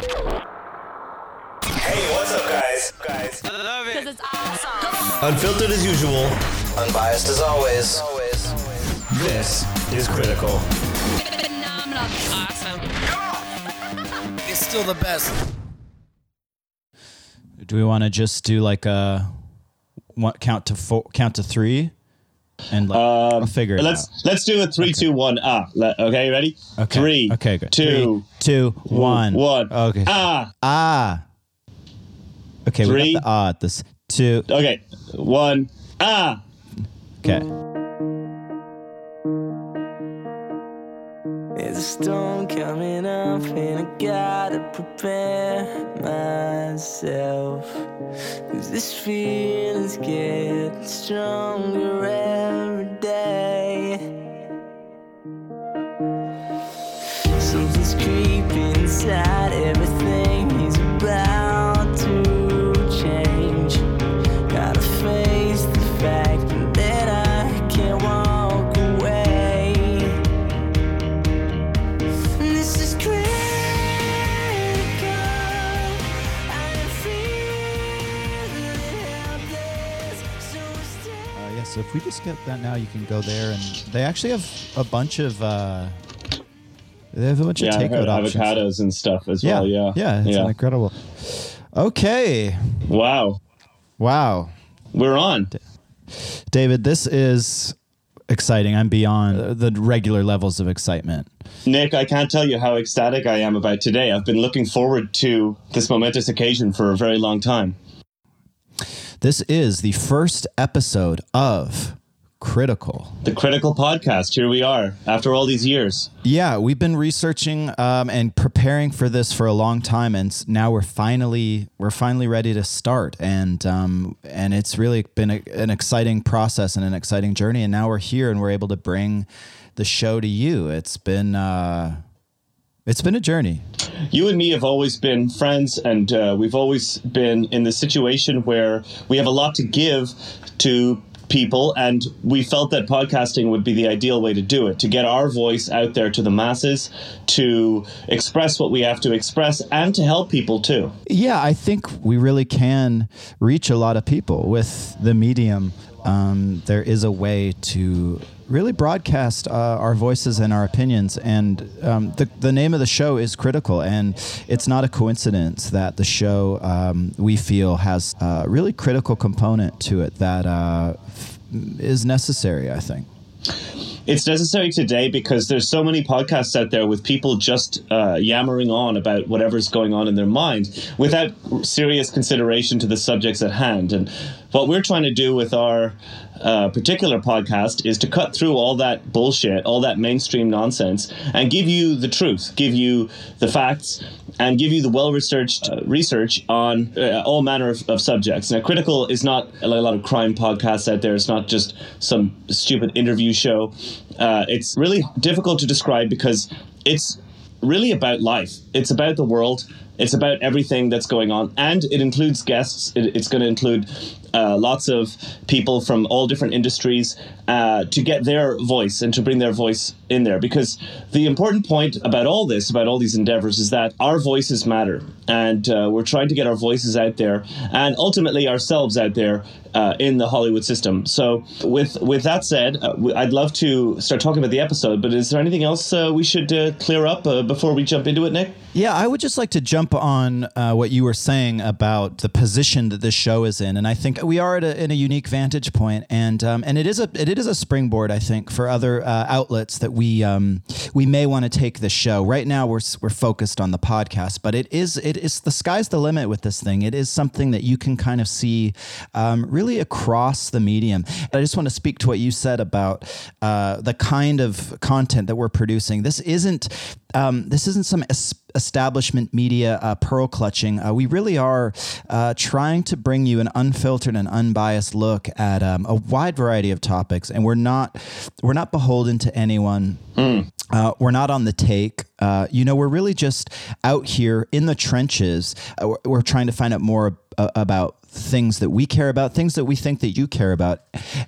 Hey, what's up, guys? Guys. Because it's awesome. Unfiltered as usual. Unbiased as always. This is critical. Phenomenal. Awesome. It's still the best. Do we want to just do like a one, count to four, count to three, and like, I'll figure it Let's out. let's do a three, two, one. Ah, Le- okay, ready? Okay. Three. Okay. Good. Two. Three, two, one. One. Okay. Ah. Ah. Okay. We Three. got the ah at this. Two. Okay. One. Ah. Okay. There's a storm coming up, and I gotta prepare myself. Cause this feeling's getting stronger every day. Something's creeping inside, everything So if we just get that now, you can go there, and they actually have a bunch of. Uh, they have a bunch Yeah, of takeout options. avocados and stuff as Yeah. well. Yeah. Yeah. It's yeah. incredible. Okay. Wow. Wow. We're on. David, this is exciting. I'm beyond the regular levels of excitement. Nick, I can't tell you how ecstatic I am about today. I've been looking forward to this momentous occasion for a very long time. This is the first episode of Critical. The Critical Podcast. Here we are after all these years. Yeah, we've been researching um, and preparing for this for a long time, and now we're finally we're finally ready to start. And um, and it's really been a, an exciting process and an exciting journey. And now we're here, and we're able to bring the show to you. It's been uh, it's been a journey. You and me have always been friends and uh, we've always been in the situation where we have a lot to give to people and we felt that podcasting would be the ideal way to do it to get our voice out there to the masses to express what we have to express and to help people too Yeah, I think we really can reach a lot of people with the medium. Um, there is a way to really broadcast uh, our voices and our opinions. And um, the, the name of the show is critical. And it's not a coincidence that the show um, we feel has a really critical component to it that uh, is necessary, I think. it's necessary today because there's so many podcasts out there with people just uh, yammering on about whatever's going on in their mind without serious consideration to the subjects at hand. And what we're trying to do with our uh, particular podcast is to cut through all that bullshit, all that mainstream nonsense, and give you the truth, give you the facts, and give you the well-researched uh, research on uh, all manner of, of subjects. Now, Critical is not a lot of crime podcasts out there. It's not just some stupid interview show. Uh, it's really difficult to describe because it's really about life. It's about the world. It's about everything that's going on, and it includes guests. It, it's going to include uh, lots of people from all different industries uh, to get their voice and to bring their voice in there. Because the important point about all this, about all these endeavors, is that our voices matter, and uh, we're trying to get our voices out there, and ultimately ourselves out there uh, in the Hollywood system. So, with with that said, uh, I'd love to start talking about the episode. But is there anything else uh, we should clear up before we jump into it, Nick? Yeah, I would just like to jump on uh, what you were saying about the position that this show is in, and I think we are at a, in a unique vantage point, and um, and it is a it is a springboard, I think, for other uh, outlets that we um, we may want to take the show. Right now, we're we're focused on the podcast, but it is it is the sky's the limit with this thing. It is something that you can kind of see um, really across the medium. I just want to speak to what you said about uh, the kind of content that we're producing. This isn't um, this isn't some establishment media uh, pearl clutching. Uh, we really are uh, trying to bring you an unfiltered and unbiased look at um, a wide variety of topics, and we're not we're not beholden to anyone. Uh, we're not on the take. Uh, you know, we're really just out here in the trenches. Uh, we're, we're trying to find out more uh, about things that we care about, things that we think that you care about.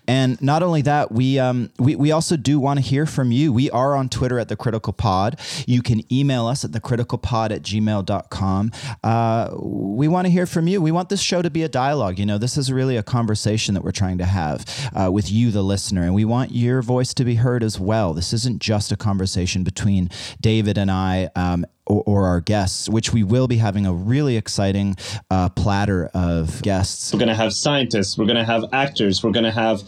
And not only that, we um, we, we also do want to hear from you. We are on Twitter at the Critical Pod. You can email us at thecriticalpod at gmail.com. Uh, we want to hear from you. We want this show to be a dialogue. You know, this is really a conversation that we're trying to have uh, with you, the listener, and we want your voice to be heard as well. This isn't just a conversation between David and I. Um, or, or our guests, which we will be having a really exciting uh, platter of guests. We're going to have scientists. We're going to have actors. We're going to have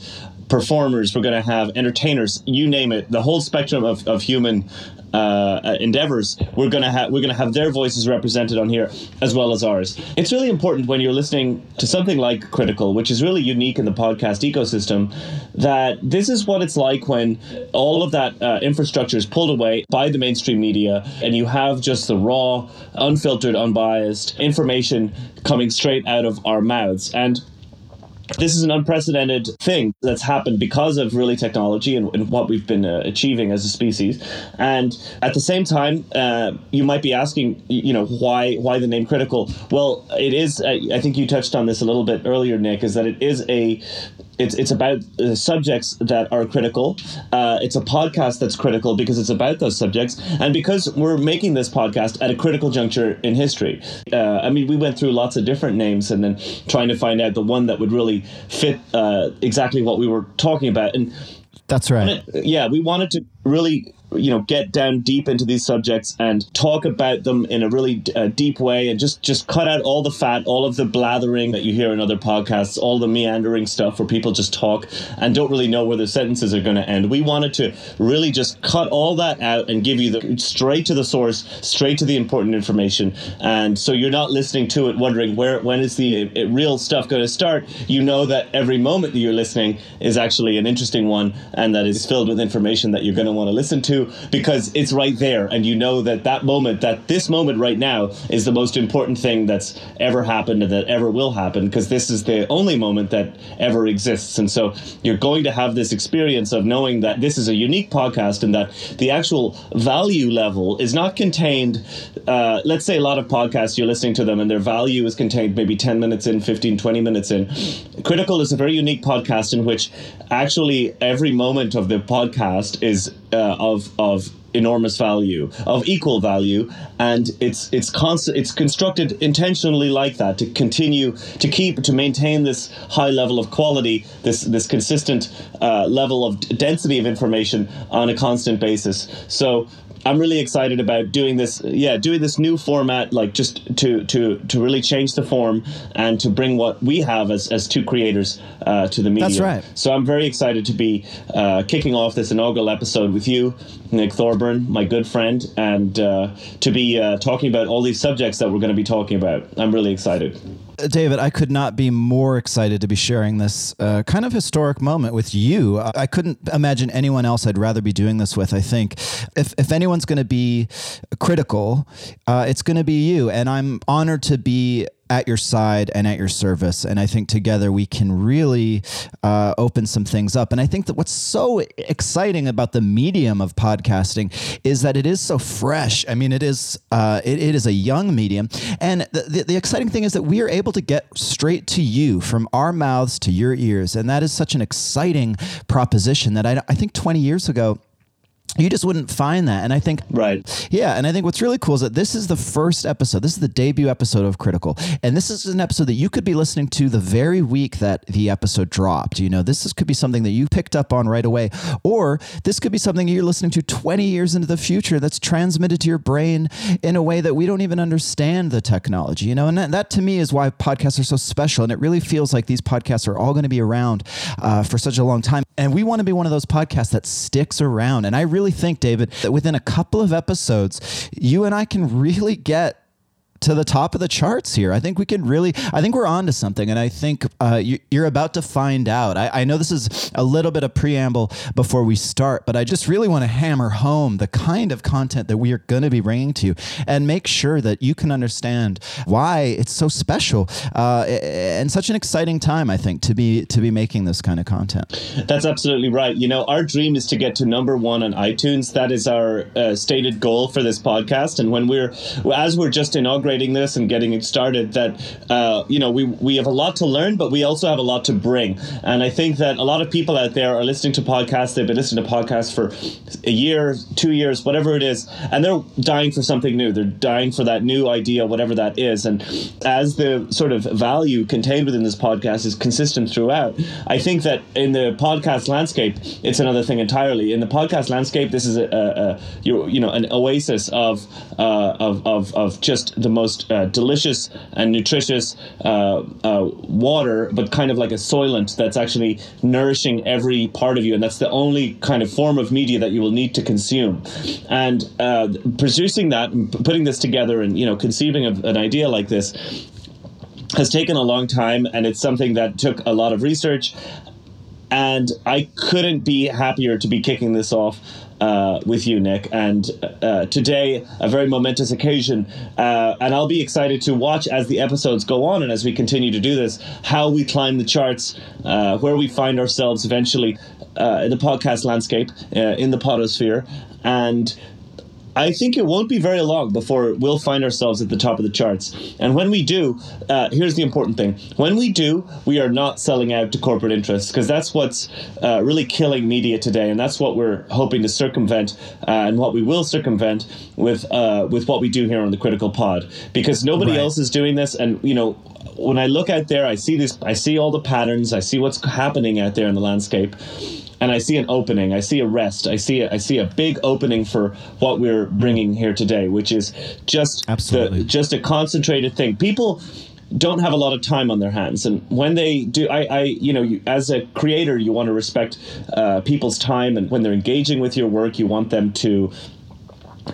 performers. We're going to have entertainers. You name it. The whole spectrum of, of human uh, endeavors. We're to have we're to have their voices represented on here as well as ours. It's really important when you're listening to something like Critical, which is really unique in the podcast ecosystem, that this is what it's like when all of that uh, infrastructure is pulled away by the mainstream media, and you have just the raw, unfiltered, unbiased information coming straight out of our mouths and this is an unprecedented thing that's happened because of really technology and, and what we've been uh, achieving as a species. And at the same time, uh, you might be asking, you know, why why the name critical? Well, it is. I, I think you touched on this a little bit earlier, Nick. Is that it is a it's it's about uh, subjects that are critical. Uh, it's a podcast that's critical because it's about those subjects, and because we're making this podcast at a critical juncture in history. Uh, I mean, we went through lots of different names, and then trying to find out the one that would really fit uh, exactly what we were talking about. And That's right. yeah, we wanted to really you know get down deep into these subjects and talk about them in a really uh, deep way and just just cut out all the fat all of the blathering that you hear in other podcasts all the meandering stuff where people just talk and don't really know where their sentences are going to end. We wanted to really just cut all that out and give you the straight to the source straight to the important information. And so you're not listening to it wondering where when is the uh, real stuff going to start. You know that every moment that you're listening is actually an interesting one and that is filled with information that you're going to want to listen to because it's right there. And you know that that moment that this moment right now is the most important thing that's ever happened and that ever will happen because this is the only moment that ever exists. And so you're going to have this experience of knowing that this is a unique podcast and that the actual value level is not contained uh, let's say a lot of podcasts you're listening to them and their value is contained maybe 10 minutes in 15 20 minutes in. Critical is a very unique podcast in which actually every moment of the podcast is uh, of of enormous value of equal value and it's it's constant it's constructed intentionally like that to continue to keep to maintain this high level of quality this this consistent uh, level of density of information on a constant basis. So I'm really excited about doing this. Yeah, doing this new format, like just to to to really change the form and to bring what we have as, as two creators uh, to the media. That's right. So I'm very excited to be uh, kicking off this inaugural episode with you, Nick Thorburn, my good friend, and uh, to be uh, talking about all these subjects that we're going to be talking about. I'm really excited. David, I could not be more excited to be sharing this uh, kind of historic moment with you. I I couldn't imagine anyone else I'd rather be doing this with. I think if, if anyone's going to be critical, uh, it's going to be you. And I'm honored to be at your side and at your service. And I think together we can really uh, open some things up. And I think that what's so exciting about the medium of podcasting is that it is so fresh. I mean, it is uh, it, it is a young medium, and the, the, the exciting thing is that we are able to get straight to you from our mouths to your ears, and that is such an exciting proposition that I, I think 20 years ago you just wouldn't find that. And I think, Right. yeah, and I think what's really cool is that this is the first episode. This is the debut episode of Critical, and this is an episode that you could be listening to the very week that the episode dropped. You know, this is, could be something that you picked up on right away, or this could be something you're listening to 20 years into the future that's transmitted to your brain in a way that we don't even understand the technology. You know, and that, that to me is why podcasts are so special, and it really feels like these podcasts are all going to be around uh, for such a long time, and we want to be one of those podcasts that sticks around. And I really think, David, that within a couple of episodes, you and I can really get to the top of the charts here. I think we can really, I think we're on to something. And I think uh, you, you're about to find out. I, I know this is a little bit of preamble before we start, but I just really want to hammer home the kind of content that we are going to be bringing to you and make sure that you can understand why it's so special uh, and such an exciting time, I think, to be, to be making this kind of content. That's absolutely right. You know, our dream is to get to number one on iTunes. That is our uh, stated goal for this podcast. And when we're, as we're just inaugurating celebrating this and getting it started that uh, you know we we have a lot to learn, but we also have a lot to bring. And I think that a lot of people out there are listening to podcasts. They've been listening to podcasts for a year, two years, whatever it is, and they're dying for something new. They're dying for that new idea, whatever that is. And as the sort of value contained within this podcast is consistent throughout, I think that in the podcast landscape, it's another thing entirely. In the podcast landscape, this is a, a, a you, you know an oasis of uh, of, of of just the most uh, delicious and nutritious uh, uh, water, but kind of like a soylent that's actually nourishing every part of you, and that's the only kind of form of media that you will need to consume. And uh, producing that, putting this together, and you know conceiving of an idea like this has taken a long time, and it's something that took a lot of research. And I couldn't be happier to be kicking this off uh, with you, Nick. And uh, today, a very momentous occasion. Uh, and I'll be excited to watch as the episodes go on and as we continue to do this, how we climb the charts, uh, where we find ourselves eventually uh, in the podcast landscape, uh, in the podosphere. And I think it won't be very long before we'll find ourselves at the top of the charts. And when we do, uh, here's the important thing: when we do, we are not selling out to corporate interests because that's what's uh, really killing media today, and that's what we're hoping to circumvent, uh, and what we will circumvent with uh, with what we do here on the Critical Pod, because nobody Right. else is doing this, and you know. When I look out there, I see this. I see all the patterns. I see what's happening out there in the landscape, and I see an opening. I see a rest. I see a, I see a big opening for what we're bringing here today, which is just Absolutely. the, just a concentrated thing. People don't have a lot of time on their hands, and when they do, I, I you know, you, as a creator, you want to respect uh, people's time, and when they're engaging with your work, you want them to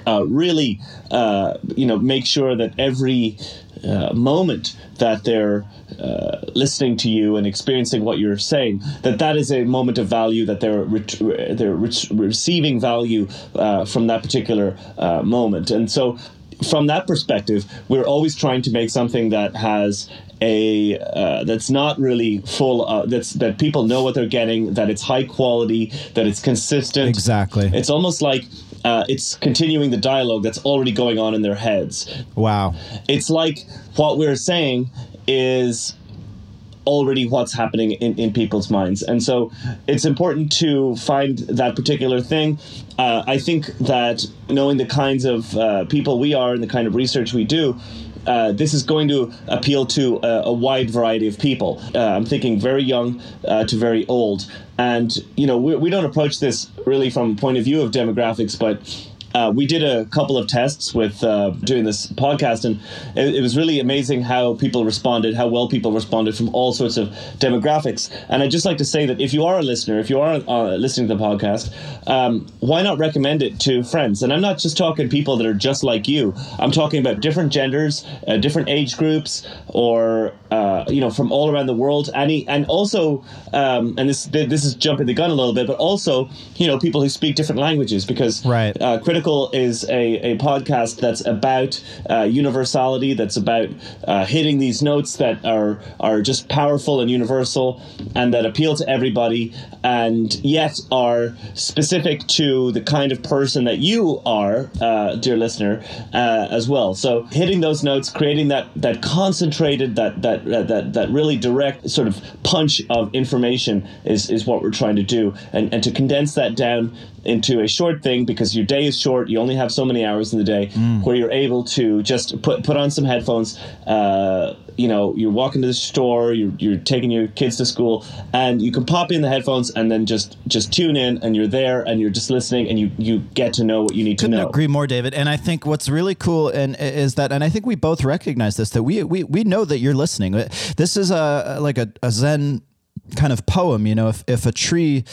uh, really, uh, you know, make sure that every uh, moment that they're uh, listening to you and experiencing what you're saying, that that is a moment of value, that they're ret- they're re- receiving value uh, from that particular uh, moment, and so. From that perspective, we're always trying to make something that has a uh, that's not really full. Uh, that's that people know what they're getting. That it's high quality. That it's consistent. Exactly. It's almost like uh, it's continuing the dialogue that's already going on in their heads. Wow. It's like what we're saying is already what's happening in, in people's minds. And so it's important to find that particular thing. Uh, I think that knowing the kinds of uh, people we are and the kind of research we do, uh, this is going to appeal to a, a wide variety of people. Uh, I'm thinking very young uh, to very old. And, you know, we, we don't approach this really from a point of view of demographics, but uh, we did a couple of tests with uh, doing this podcast, and it, it was really amazing how people responded, how well people responded from all sorts of demographics. And I'd just like to say that if you are a listener, if you are uh, listening to the podcast, um, why not recommend it to friends? And I'm not just talking people that are just like you. I'm talking about different genders, uh, different age groups, or uh, you know, from all around the world. Any and also, um, and this this is jumping the gun a little bit, but also, you know, people who speak different languages because Right. uh, Is a, a podcast that's about uh, universality, that's about uh, hitting these notes that are are just powerful and universal and that appeal to everybody, and yet are specific to the kind of person that you are, uh, dear listener, uh, as well. So hitting those notes, creating that that concentrated, that that that, that really direct sort of punch of information is is what we're trying to do, and and to condense that down into a short thing because your day is short you only have so many hours in the day where you're able to just put put on some headphones uh, you know you're walking to the store you're, you're taking your kids to school and you can pop in the headphones and then just just tune in and you're there and you're just listening and you you get to know what you need Couldn't to know I agree more, David. And I think what's really cool and is that, and I think we both recognize this that we we we know that you're listening. This is a like a, a Zen kind of poem. You know, if if a tree.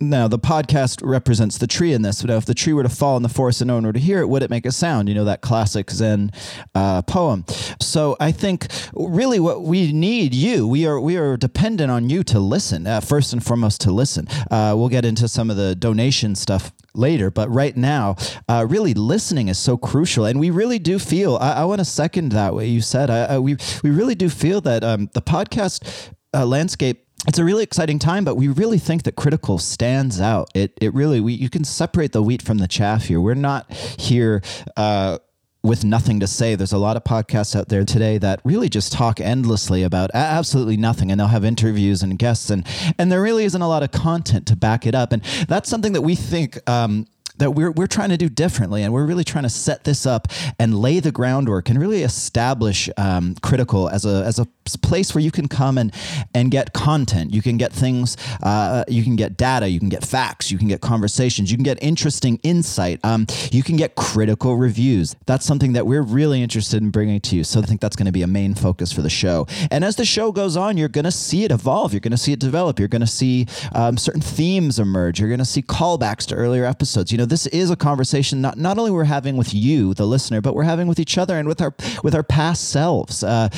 Now the podcast represents the tree in this. Know, if the tree were to fall in the forest and no one were to hear it, would it make a sound? You know that classic Zen uh, poem. So I think really what we need you. We are we are dependent on you to listen uh, first and foremost to listen. Uh, we'll get into some of the donation stuff later. But right now, uh, really listening is so crucial, and we really do feel. I, I want to second that what you said. I, I, we we really do feel that um, the podcast uh, landscape. It's a really exciting time, but we really think that critical stands out. It it really we you can separate the wheat from the chaff here. We're not here. Uh, with nothing to say. There's a lot of podcasts out there today that really just talk endlessly about absolutely nothing, and they'll have interviews and guests, and and there really isn't a lot of content to back it up. And that's something that we think. Um, that we're, we're trying to do differently and we're really trying to set this up and lay the groundwork and really establish um, critical as a as a place where you can come and and get content. You can get things uh, you can get data you can get facts you can get conversations you can get interesting insight um, you can get critical reviews. That's something that we're really interested in bringing to you. So i think that's going to be a main focus for the show. And as the show goes on you're going to see it evolve. You're going to see it develop. You're going to see um, certain themes emerge. You're going to see callbacks to earlier episodes. You know this is a conversation not, not only we're having with you the listener but we're having with each other and with our with our past selves uh,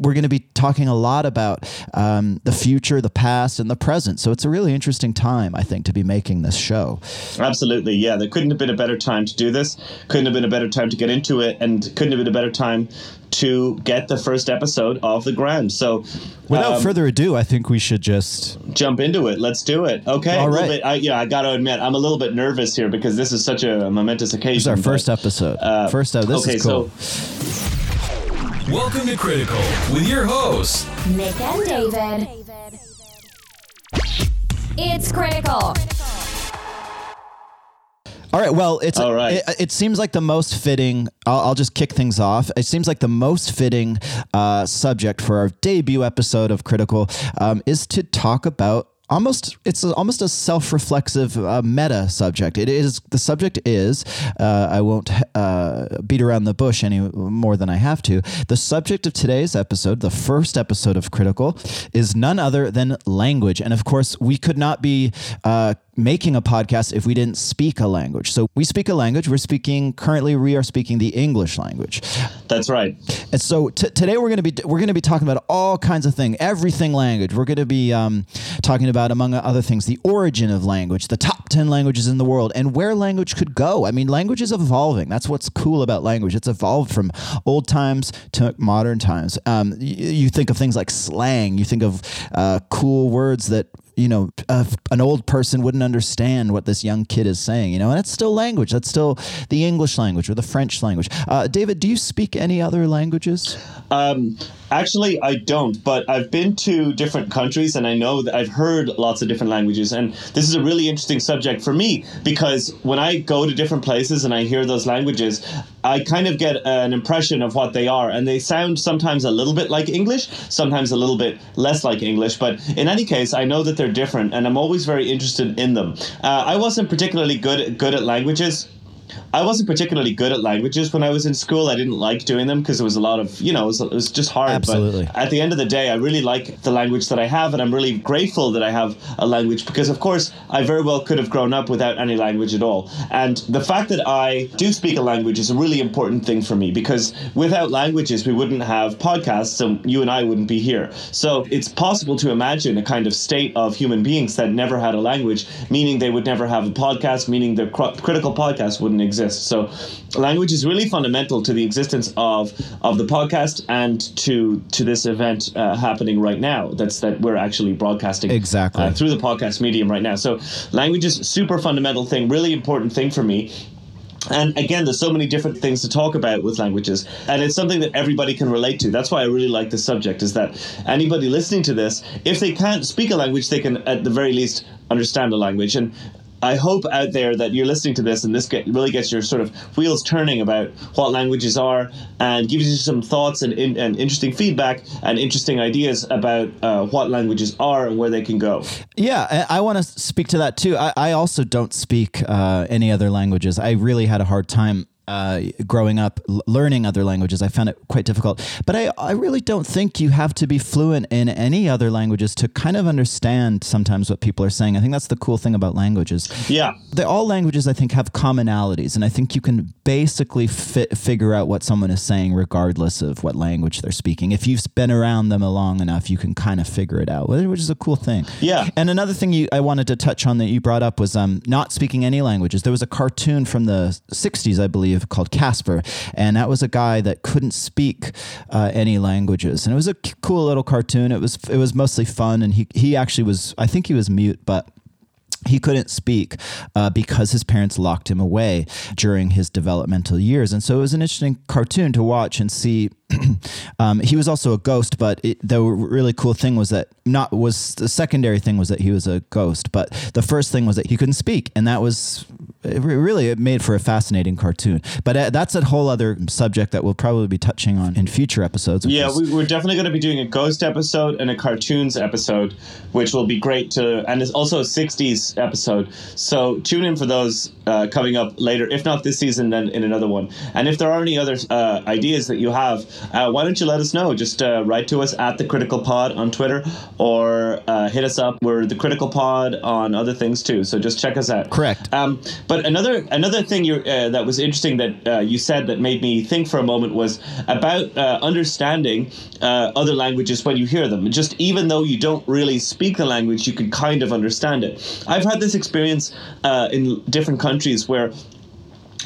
we're going to be talking a lot about um, the future the past and the present so it's a really interesting time i think to be making this show Absolutely, yeah. There couldn't have been a better time to do this. Couldn't have been a better time to get into it, and couldn't have been a better time to get the first episode off the ground. So, without um, further ado i think we should just jump into it. Let's do it. Okay. All a bit, I, yeah, I got to admit, I'm a little bit nervous here because this is such a momentous occasion. this is our but- first episode uh, first out this okay, is cool so Welcome to Critical with your hosts, Nick and David. It's critical. All right. Well, it's All right. It, it seems like the most fitting. I'll, I'll just kick things off. It seems like the most fitting uh, subject for our debut episode of Critical um, is to talk about. Almost, it's a, almost a self-reflexive uh, meta subject. It is the subject is. Uh, I won't uh, beat around the bush any more than I have to. The subject of today's episode, the first episode of Critical, is none other than language. And of course, we could not be uh, making a podcast if we didn't speak a language. So we speak a language. We're speaking currently. We are speaking the English language. that's right. And so t- today we're going to be we're going to be talking about all kinds of things, everything language. We're going to be um, talking about, among other things, the origin of language, the top ten languages in the world, and where language could go. I mean, language is evolving. That's what's cool about language. It's evolved from old times to modern times. Um, y- you think of things like slang. You think of uh, cool words that you know, an old person wouldn't understand what this young kid is saying, you know, and it's still language. That's still the English language or the French language. Uh, David, do you speak any other languages? Um, actually, I don't, but I've been to different countries and I know that I've heard lots of different languages. And this is a really interesting subject for me because when I go to different places and I hear those languages, I kind of get an impression of what they are. And they sound sometimes a little bit like English, sometimes a little bit less like English. But in any case, I know that they're different and I'm always very interested in them. Uh, I wasn't particularly good, good at languages. I wasn't particularly good at languages when I was in school. I didn't like doing them because it was a lot of, you know, it was, it was just hard. Absolutely. But at the end of the day, I really like the language that I have, and I'm really grateful that I have a language because, of course, I very well could have grown up without any language at all. And the fact that I do speak a language is a really important thing for me because without languages, we wouldn't have podcasts, and you and I wouldn't be here. So it's possible to imagine a kind of state of human beings that never had a language, meaning they would never have a podcast, meaning the cr- critical podcast wouldn't exist. So language is really fundamental to the existence of of the podcast and to to this event uh, happening right now. That's that we're actually broadcasting Exactly. uh, through the podcast medium right now. So language is super fundamental thing, really important thing for me. And again, there's so many different things to talk about with languages, and it's something that everybody can relate to. That's why I really like this subject. Is that anybody listening to this, if they can't speak a language, they can at the very least understand a language. And I hope out there that you're listening to this, and this get, really gets your sort of wheels turning about what languages are, and gives you some thoughts and, in, and interesting feedback and interesting ideas about uh, what languages are and where they can go. Yeah, I, I want to speak to that too. I, I also don't speak uh, any other languages. I really had a hard time. Uh, growing up, l- learning other languages, I found it quite difficult. But I, I really don't think you have to be fluent in any other languages to kind of understand sometimes what people are saying. I think that's the cool thing about languages. Yeah. they all languages I think have commonalities, and I think you can basically fit, figure out what someone is saying regardless of what language they're speaking. If you've been around them long enough, you can kind of figure it out, which is a cool thing. Yeah. And another thing you I wanted to touch on that you brought up was um, not speaking any languages. There was a cartoon from the '60s, I believe, called Casper, and that was a guy that couldn't speak uh, any languages, and it was a cool little cartoon. It was it was mostly fun, and he he actually was I think he was mute, but he couldn't speak uh, because his parents locked him away during his developmental years. And so it was an interesting cartoon to watch and see. um, he was also a ghost, but it, the really cool thing was that not was the secondary thing was that he was a ghost, but the first thing was that he couldn't speak, and that was it really it made for a fascinating cartoon. But uh, that's a whole other subject that we'll probably be touching on in future episodes. Yeah, is- we, we're definitely going to be doing a ghost episode and a cartoons episode, which will be great to, and it's also a '60s episode. So tune in for those uh, coming up later. If not this season, then in another one. And if there are any other uh, ideas that you have, uh, why don't you let us know? Just uh, write to us at the Critical Pod on Twitter, or uh, hit us up. We're the Critical Pod on other things too. So just check us out. Correct. Um, but another another thing you uh, that was interesting that uh, you said that made me think for a moment was about uh, understanding uh, other languages when you hear them. Just even though you don't really speak the language, you can kind of understand it. I've had this experience uh, in different countries where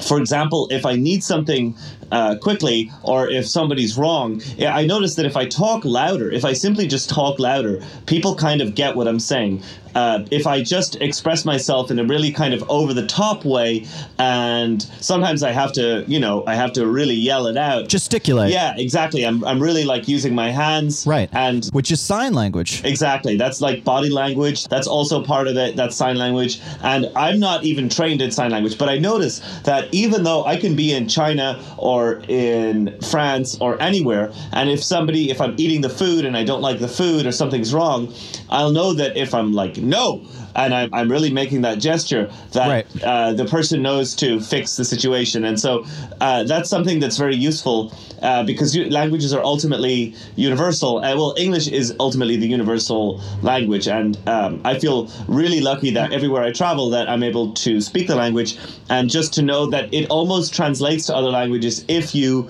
for example, if I need something uh, quickly or if somebody's wrong, I notice that if I talk louder, if I simply just talk louder, people kind of get what I'm saying. Uh, if I just express myself in a really kind of over the top way, and sometimes I have to, you know, I have to really yell it out. gesticulate. yeah, exactly. I'm, I'm really like using my hands. Right. And which is sign language. Exactly. That's like body language. That's also part of it. That's sign language. And I'm not even trained in sign language, but I notice that even though I can be in China or in France or anywhere, and if somebody, if I'm eating the food and I don't like the food or something's wrong, I'll know that if I'm like, no, and I'm, I'm really making that gesture that Right. uh, the person knows to fix the situation. And so uh, that's something that's very useful uh, because you, languages are ultimately universal. Uh, well, English is ultimately the universal language. And um, I feel really lucky that everywhere I travel that I'm able to speak the language and just to know that it almost translates to other languages if you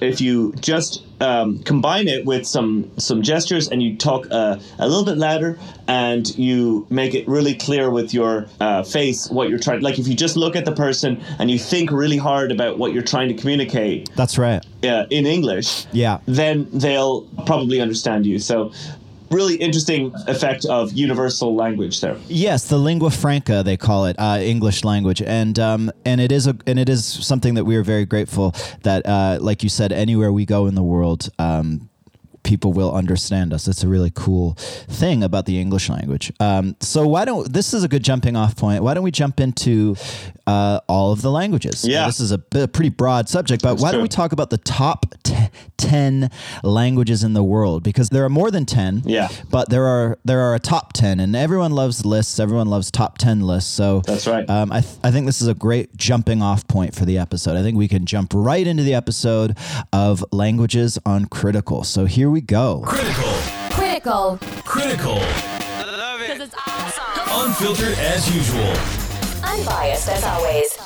if you just um, combine it with some some gestures and you talk uh, a little bit louder and you make it really clear with your uh, face what you're trying like if you just look at the person and you think really hard about what you're trying to communicate That's right. uh, in english Yeah. then they'll probably understand you so really interesting effect of universal language there Yes, the lingua franca they call it, uh, English language, and um, and it is a and it is something that we are very grateful that, uh, like you said, anywhere we go in the world. Um, people will understand us. It's a really cool thing about the English language. Um, so why don't this is a good jumping off point? Why don't we jump into uh, all of the languages? Yeah, now, this is a, a, pretty broad subject, but That's why true. don't we talk about the top ten? 10 languages in the world because there are more than 10. Yeah. But there are there are a top 10 and everyone loves lists, everyone loves top 10 lists. So That's right. Um, I th- I think this is a great jumping off point for the episode. I think we can jump right into the episode of languages on critical. So here we go. Critical. Critical. Critical. Unfiltered as usual. Unbiased as always.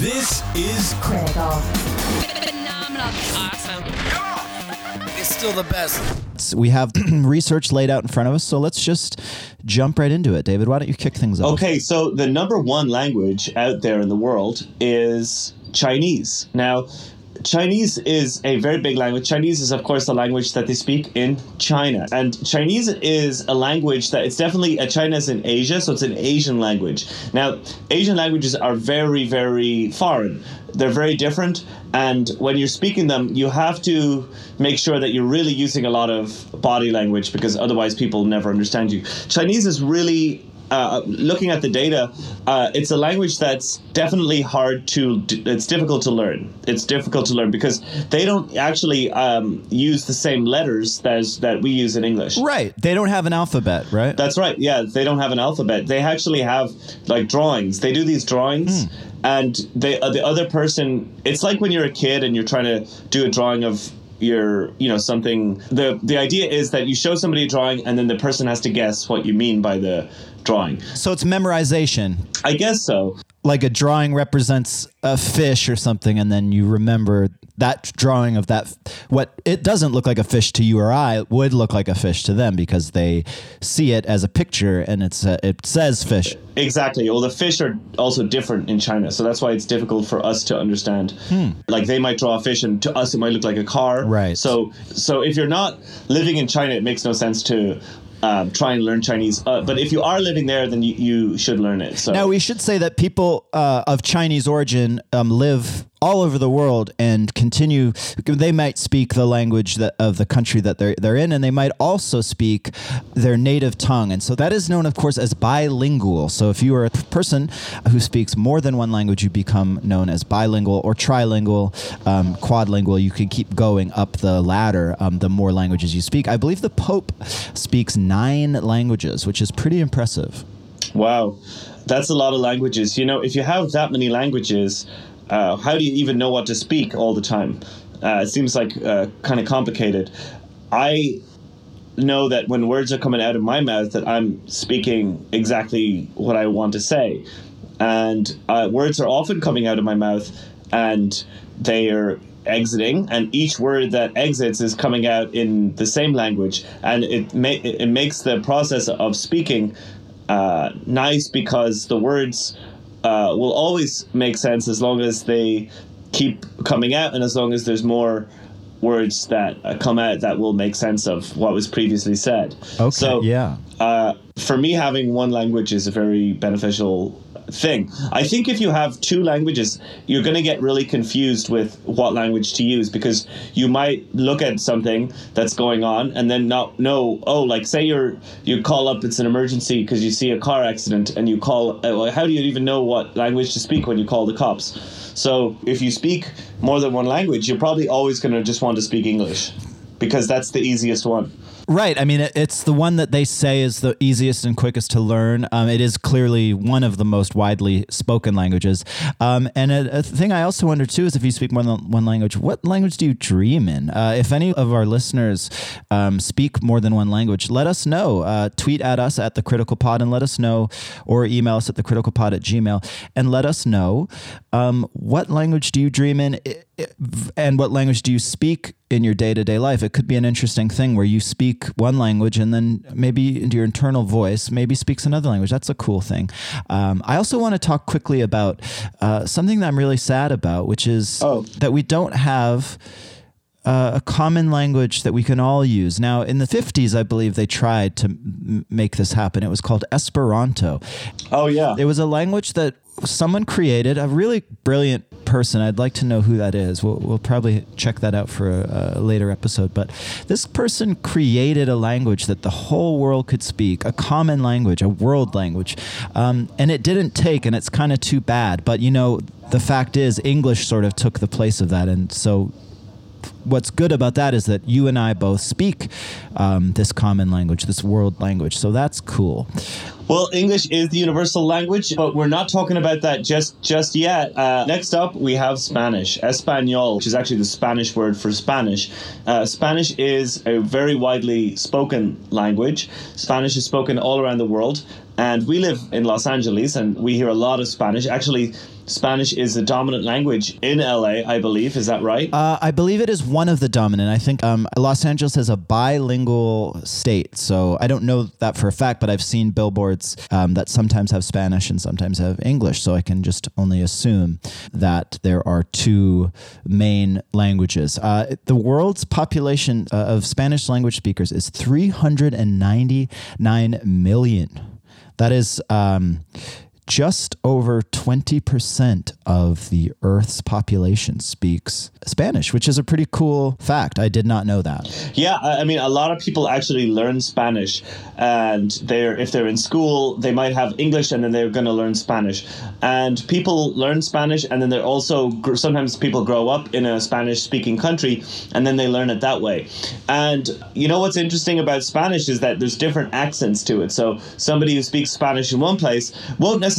This is critical. Phenomenal. Awesome. It's still the best. S- we have research laid out in front of us so let's just jump right into it david why don't you kick things off Okay, so the number one language out there in the world is Chinese. Now, Chinese is a very big language. Chinese is, of course, the language that they speak in China. And Chinese is a language that it's definitely, uh, China is in Asia, so it's an Asian language. Now, Asian languages are very, very foreign. They're very different. And when you're speaking them, you have to make sure that you're really using a lot of body language because otherwise people never understand you. Chinese is really uh, looking at the data, uh, it's a language that's definitely hard to. It's difficult to learn. It's difficult to learn because they don't actually um, use the same letters as that we use in English. right they don't have an alphabet right That's right. Yeah, they don't have an alphabet. They actually have like drawings. They do these drawings, and they uh, the other person. It's like when you're a kid and you're trying to do a drawing of your you know something the the idea is that you show somebody a drawing and then the person has to guess what you mean by the drawing so it's memorization i guess so like a drawing represents a fish or something and then you remember that drawing of that what it doesn't look like a fish to you or I would look like a fish to them because they see it as a picture and it's uh, it says fish Exactly. Well, the fish are also different in China, so that's why it's difficult for us to understand. Like they might draw a fish, and to us it might look like a car. Right. So, so if you're not living in China, it makes no sense to um, try and learn Chinese. Uh, but if you are living there, then you, you should learn it. So Now we should say that people uh, of Chinese origin um, live all over the world and continue. They might speak the language that, of the country that they're they're in, and they might also speak their native tongue. And so that is known, of course, as bilingual. So if you are a person who speaks more than one language, you become known as bilingual or trilingual, um, quadlingual. You can keep going up the ladder. Um, the more languages you speak, I believe the Pope speaks nine languages, which is pretty impressive. Wow, that's a lot of languages. You know, if you have that many languages, uh, how do you even know what to speak all the time? Uh, it seems like uh, kind of complicated. I know that when words are coming out of my mouth, that I'm speaking exactly what I want to say, and uh, words are often coming out of my mouth, and they are exiting and each word that exits is coming out in the same language and it ma- it makes the process of speaking uh, nice because the words uh, will always make sense as long as they keep coming out and as long as there's more words that uh, come out that will make sense of what was previously said. Okay, So, yeah. uh, for me, having one language is a very beneficial thing. I think if you have two languages, you're going to get really confused with what language to use because you might look at something that's going on and then not know. Oh, like say you're you call up, it's an emergency because you see a car accident and you call. uh, How do you even know what language to speak when you call the cops? So if you speak more than one language, you're probably always going to just want to speak English because that's the easiest one. Right. I mean, it, it's the one that they say is the easiest and quickest to learn. Um, it is clearly one of the most widely spoken languages. Um, and a, a thing I also wonder too is if you speak more than one language, what language do you dream in? Uh, if any of our listeners um, speak more than one language, let us know. Uh, tweet at us at the Critical Pod and let us know, or email us at the Critical Pod at Gmail and let us know um, what language do you dream in. And what language do you speak in your day-to-day life it could be an interesting thing where you speak one language and then maybe your internal voice maybe speaks another language that's a cool thing um, i also want to talk quickly about uh, something that i'm really sad about which is Oh. that we don't have uh, a common language that we can all use. Now, in the 50s, I believe they tried to m- make this happen. It was called Esperanto. Oh yeah. It was a language that someone created, a really brilliant person. I'd like to know who that is. We'll, we'll probably check that out for a, a later episode. But this person created a language that the whole world could speak, a common language, a world language. Um, and it didn't take, and it's kind of too bad. But, you know, the fact is, English sort of took the place of that. And so what's good about that is that you and I both speak um, this common language, this world language. So that's cool. Well, English is the universal language, but we're not talking about that just just yet. Uh, next up, we have Spanish, Espanol, which is actually the Spanish word for Spanish. Uh, Spanish is a very widely spoken language. Spanish is spoken all around the world, and we live in Los Angeles, and we hear a lot of Spanish. Actually, Spanish is the dominant language in LA, I believe. Is that right? Uh, I believe it is one of the dominant. I think um, Los Angeles is a bilingual state, so I don't know that for a fact, but I've seen billboards um, that sometimes have Spanish and sometimes have English, so I can just only assume that there are two main languages. Uh, the world's population uh, of Spanish language speakers is 399 million. That is. Um, just over 20% of the Earth's population speaks Spanish, which is a pretty cool fact. I did not know that. Yeah, I mean, a lot of people actually learn Spanish, and they're if they're in school, they might have English, and then they're going to learn Spanish. And people learn Spanish, and then they're also sometimes people grow up in a Spanish-speaking country, and then they learn it that way. And you know what's interesting about Spanish is that there's different accents to it. So somebody who speaks Spanish in one place won't necessarily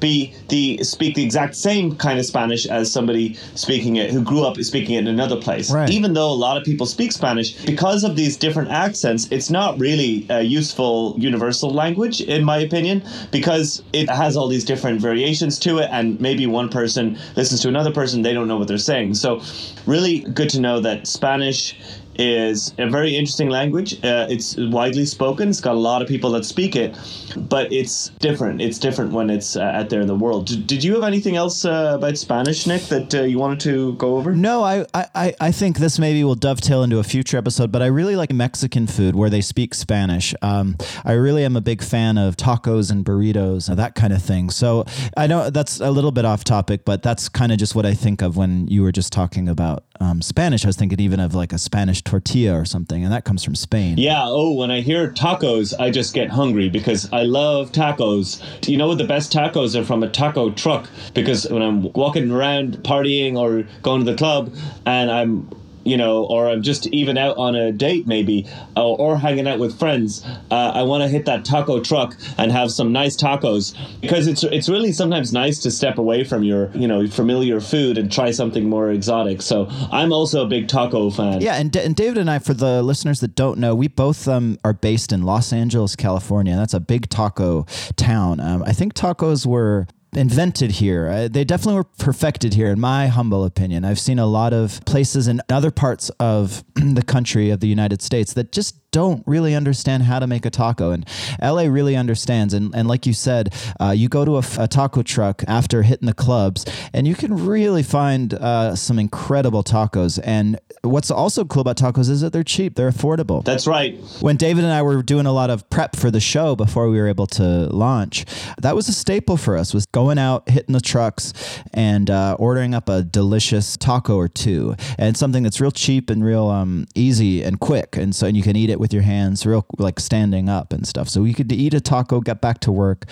be the speak the exact same kind of Spanish as somebody speaking it who grew up speaking it in another place. Right. Even though a lot of people speak Spanish, because of these different accents, it's not really a useful universal language, in my opinion, because it has all these different variations to it, and maybe one person listens to another person, they don't know what they're saying. So, really good to know that Spanish is a very interesting language. Uh, it's widely spoken. It's got a lot of people that speak it, but it's different. It's different when it's uh, out there in the world. Did, did you have anything else uh, about Spanish, Nick, that uh, you wanted to go over? No, I, I, I think this maybe will dovetail into a future episode, but I really like Mexican food where they speak Spanish. Um, I really am a big fan of tacos and burritos, and that kind of thing. So I know that's a little bit off topic, but that's kind of just what I think of when you were just talking about um, Spanish. I was thinking even of like a Spanish tortilla or something, and that comes from Spain. Yeah. Oh, when I hear tacos, I just get hungry because I love tacos. You know what the best tacos are from a taco truck? Because when I'm walking around partying or going to the club and I'm you know, or I'm just even out on a date maybe, or, or hanging out with friends. Uh, I want to hit that taco truck and have some nice tacos because it's it's really sometimes nice to step away from your you know familiar food and try something more exotic. So I'm also a big taco fan. Yeah, and, D- and David and I, for the listeners that don't know, we both um, are based in Los Angeles, California. That's a big taco town. Um, I think tacos were invented here. Uh, they definitely were perfected here, in my humble opinion. I've seen a lot of places in other parts of the country of the United States that just don't really understand how to make a taco. And LA really understands. And, and like you said, uh, you go to a taco truck after hitting the clubs, and you can really find uh, some incredible tacos. And what's also cool about tacos is that they're cheap, they're affordable. That's right. When David and I were doing a lot of prep for the show before we were able to launch, that was a staple for us was going out, hitting the trucks, and uh, ordering up a delicious taco or two, and something that's real cheap and real um, easy and quick, and so and you can eat it with your hands, real like standing up and stuff. So we could eat a taco, get back to work,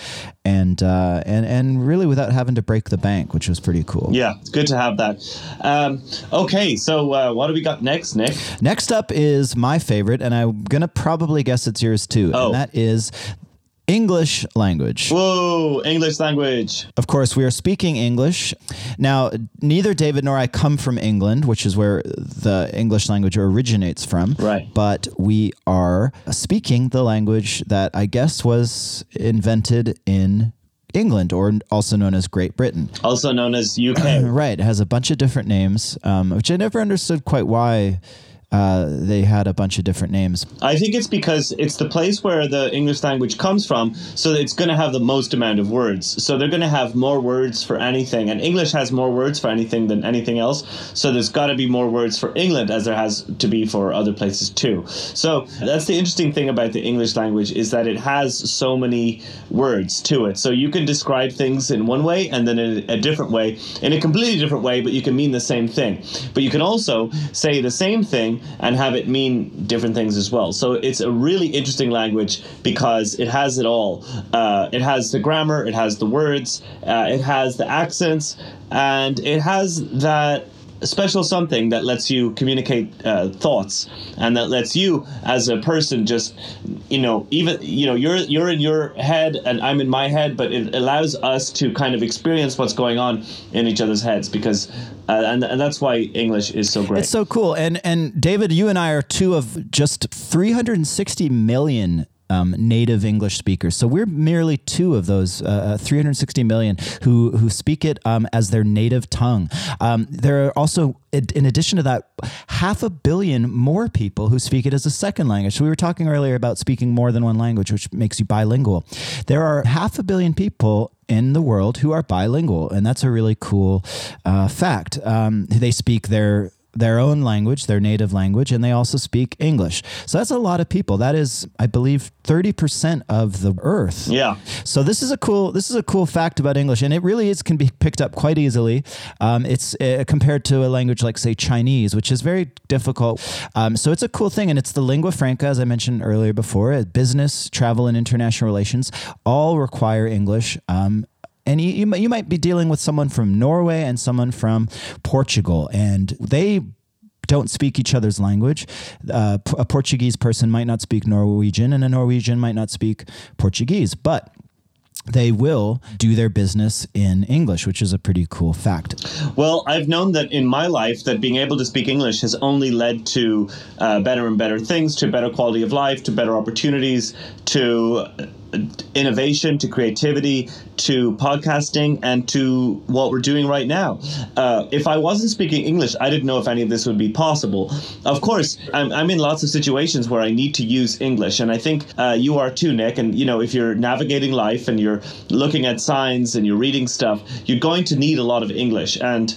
and uh, and and really without having to break the bank, which was pretty cool. Yeah, it's good to have that. Um, okay, so uh, what do we got next, Nick? Next up is my favorite, and I'm gonna probably guess it's yours too, Oh. and that is English language. Whoa, English language. Of course, we are speaking English. Now, neither David nor I come from England, which is where the English language originates from. Right. But we are speaking the language that I guess was invented in England, or also known as Great Britain. Also known as UK. Right. It has a bunch of different names, um, which I never understood quite why uh, they had a bunch of different names. I think it's because it's the place where the English language comes from, so it's going to have the most amount of words. So they're going to have more words for anything, and English has more words for anything than anything else. So there's got to be more words for England as there has to be for other places too. So that's the interesting thing about the English language is that it has so many words to it. So you can describe things in one way and then in a different way, in a completely different way, but you can mean the same thing. But you can also say the same thing and have it mean different things as well. So it's a really interesting language because it has it all. Uh, it has the grammar, it has the words, uh, it has the accents, and it has that special something that lets you communicate uh, thoughts and that lets you as a person just you know even you know you're you're in your head and I'm in my head but it allows us to kind of experience what's going on in each other's heads because uh, and, and that's why English is so great It's so cool. And and David, you and I are two of just 360 million um, native English speakers. So we're merely two of those uh, 360 million who who speak it um, as their native tongue. Um, there are also, in addition to that, half a billion more people who speak it as a second language. So we were talking earlier about speaking more than one language, which makes you bilingual. There are half a billion people in the world who are bilingual, and that's a really cool uh, fact. Um, they speak their their own language, their native language, and they also speak English. So that's a lot of people. That is, I believe, thirty percent of the Earth. yeah So this is a cool this is a cool fact about English, and it really is can be picked up quite easily. Um, it's uh, compared to a language like say Chinese, which is very difficult. Um, so it's a cool thing, and it's the lingua franca, as I mentioned earlier before. Business, travel, and international relations all require English. Um, and you, you, might- you might be dealing with someone from Norway and someone from Portugal, and they don't speak each other's language. Uh, a Portuguese person might not speak Norwegian, and a Norwegian might not speak Portuguese, but they will do their business in English, which is a pretty cool fact. Well, I've known that in my life that being able to speak English has only led to uh, better and better things, to better quality of life, to better opportunities, to innovation to creativity to podcasting and to what we're doing right now. Uh, if I wasn't speaking English, I didn't know if any of this would be possible. Of course, I'm, I'm in lots of situations where I need to use English, and I think uh, you are too, Nick. And you know, if you're navigating life and you're looking at signs and you're reading stuff, you're going to need a lot of English. And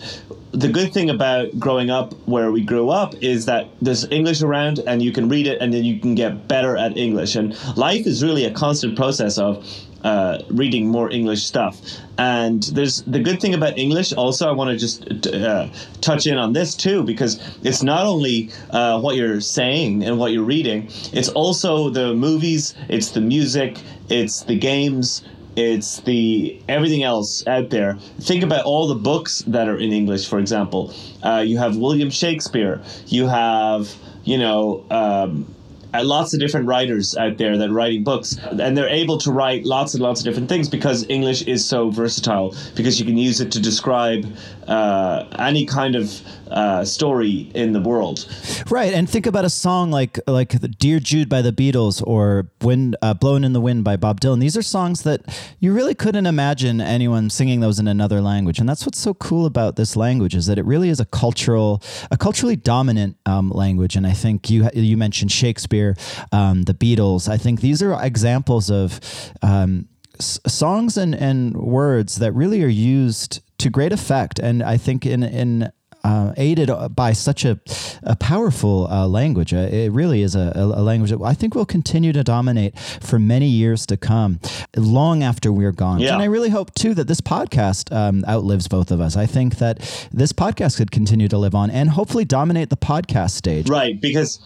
the good thing about growing up where we grew up is that there's English around and you can read it and then you can get better at English. And life is really a constant process of uh, reading more English stuff. And there's the good thing about English. Also, I want to just uh, touch in on this too, because it's not only uh, what you're saying and what you're reading, it's also the movies, it's the music, it's the games, it's the everything else out there. Think about all the books that are in English. For example, uh, you have William Shakespeare. You have you know. Um, uh, lots of different writers out there that are writing books and they're able to write lots and lots of different things because english is so versatile because you can use it to describe uh, any kind of uh, story in the world Right, and think about a song like like "Dear Jude" by the Beatles or "Wind uh, Blowing in the Wind" by Bob Dylan. These are songs that you really couldn't imagine anyone singing those in another language, and that's what's so cool about this language is that it really is a cultural, a culturally dominant um, language. And I think you you mentioned Shakespeare, um, the Beatles. I think these are examples of. Um, s- songs and, and words that really are used to great effect and i think in in uh, aided by such a, a powerful uh, language. Uh, it really is a, a language that I think will continue to dominate for many years to come, long after we're gone. Yeah. And I really hope too that this podcast um, outlives both of us. I think that this podcast could continue to live on and hopefully dominate the podcast stage. Right, because,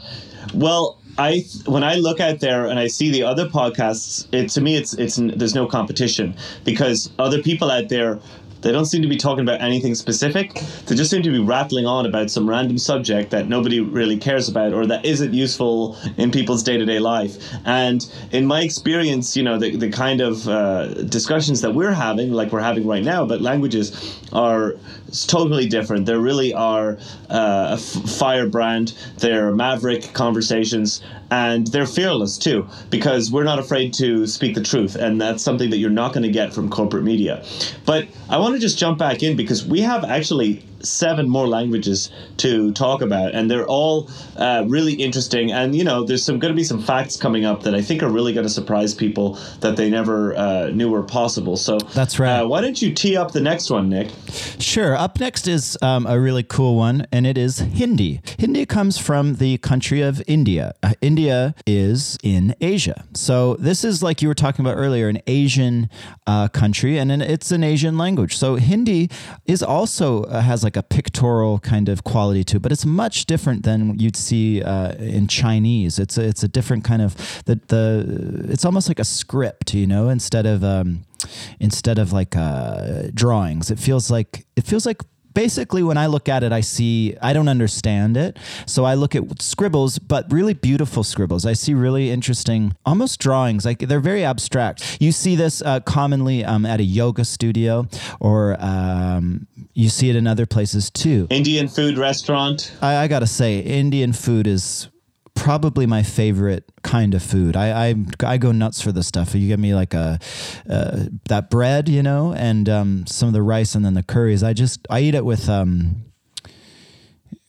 well, I when I look out there and I see the other podcasts, it to me it's it's there's no competition because other people out there. They don't seem to be talking about anything specific. They just seem to be rattling on about some random subject that nobody really cares about or that isn't useful in people's day to day life. And in my experience, you know, the, the kind of uh, discussions that we're having, like we're having right now about languages, are totally different. There really are uh, firebrand. They're maverick conversations, and they're fearless too, because we're not afraid to speak the truth, and that's something that you're not going to get from corporate media. But I want to just jump back in because we have actually seven more languages to talk about, and they're all uh, really interesting. And you know, there's some going to be some facts coming up that I think are really going to surprise people that they never uh, knew were possible. So That's right. Uh, why don't you tee up the next one, Nick? Sure. Up next is um, a really cool one, and it is Hindi. Hindi comes from the country of India. Uh, India is in Asia. So, this is like you were talking about earlier, an Asian uh, country, and an, it's an Asian language. So, Hindi is also uh, has like a pictorial kind of quality to but it's much different than you'd see uh, in Chinese. It's a, it's a different kind of the the. It's almost like a script, you know, instead of. Um, instead of like uh, drawings. It feels like it feels like basically when I look at it, I see I don't understand it, so I look at scribbles, but really beautiful scribbles. I see really interesting, almost drawings. Like they're very abstract. You see this uh, commonly um, at a yoga studio, or um, you see it in other places too. Indian food restaurant. I, I gotta say, Indian food is probably my favorite kind of food. I I, I go nuts for this stuff. You give me like a uh, that bread, you know, and um, some of the rice, and then the curries. I just I eat it with um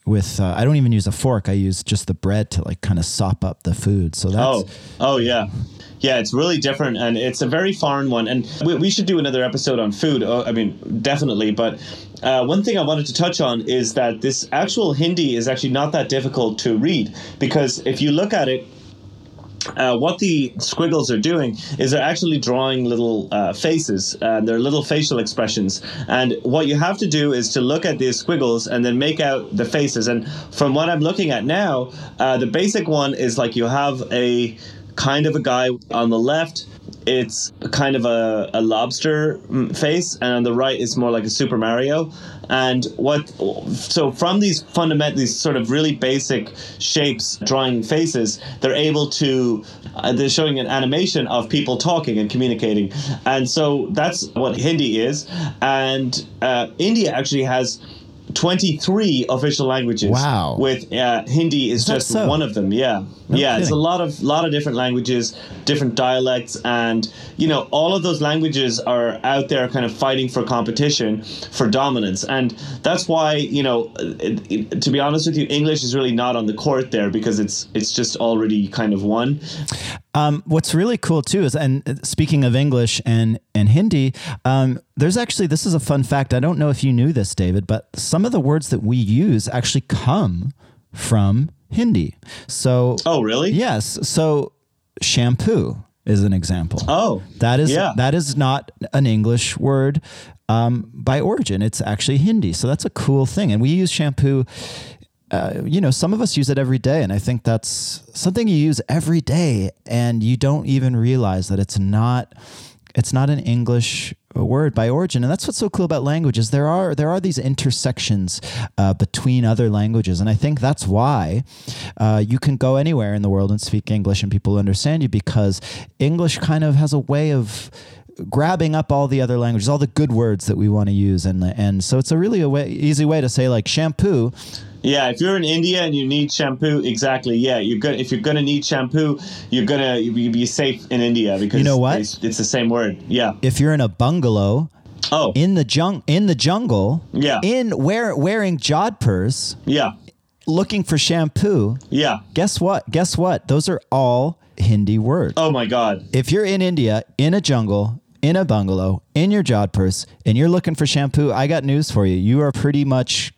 with uh, I don't even use a fork. I use just the bread to like kind of sop up the food. So that's Oh, oh yeah. Yeah, it's really different and it's a very foreign one. And we, we should do another episode on food. Oh, I mean, definitely. But uh, one thing I wanted to touch on is that this actual Hindi is actually not that difficult to read because if you look at it, uh, what the squiggles are doing is they're actually drawing little uh, faces and they're little facial expressions. And what you have to do is to look at these squiggles and then make out the faces. And from what i'm looking at now uh, the basic one is like you have a kind of a guy on the left. It's kind of a, a lobster mm, face. And on the right it's more like a super mario and what so from these fundamental these sort of really basic shapes drawing faces they're able to uh, they're showing an animation of people talking and communicating. And so that's what hindi is. And uh, india actually has 23 official languages. Wow. With uh, Hindi is just so? one of them. Yeah. No yeah, it's a lot of lot of different languages, different dialects, and you know all of those languages are out there, kind of fighting for competition for dominance, and that's why you know, it, it- to be honest with you, English is really not on the court there because it's it's just already kind of won. Um, what's really cool too is, and uh, speaking of English and and Hindi, um, there's actually this is a fun fact. I don't know if you knew this, David, but some of the words that we use actually come from Hindi. So, Oh, really? yes. So, shampoo is an example. Oh, That is yeah. that is not an English word um, by origin. It's actually Hindi. So that's a cool thing. And we use shampoo. Uh, you know, some of us use it every day, and I think that's something you use every day, and you don't even realize that it's not it's not an English word by origin, and that's what's so cool about languages. There are there are these intersections uh, between other languages, and I think that's why uh, you can go anywhere in the world and speak English, and people understand you because English kind of has a way of grabbing up all the other languages, all the good words that we want to use, and and so it's a really a way, easy way to say like shampoo. Yeah, if you're in India and you need shampoo, exactly. Yeah, you're good. If you're gonna need shampoo, you're gonna you be safe in India because You know what? It's, it's the same word. Yeah. If you're in a bungalow Oh. in the jung in the jungle, Yeah. in wear, wearing jodhpurs, yeah. looking for shampoo, Yeah. guess what? Guess what? Those are all Hindi words. Oh my God. If you're in India, in a jungle, in a bungalow, in your jodhpurs, and you're looking for shampoo, I got news for you. You are pretty much.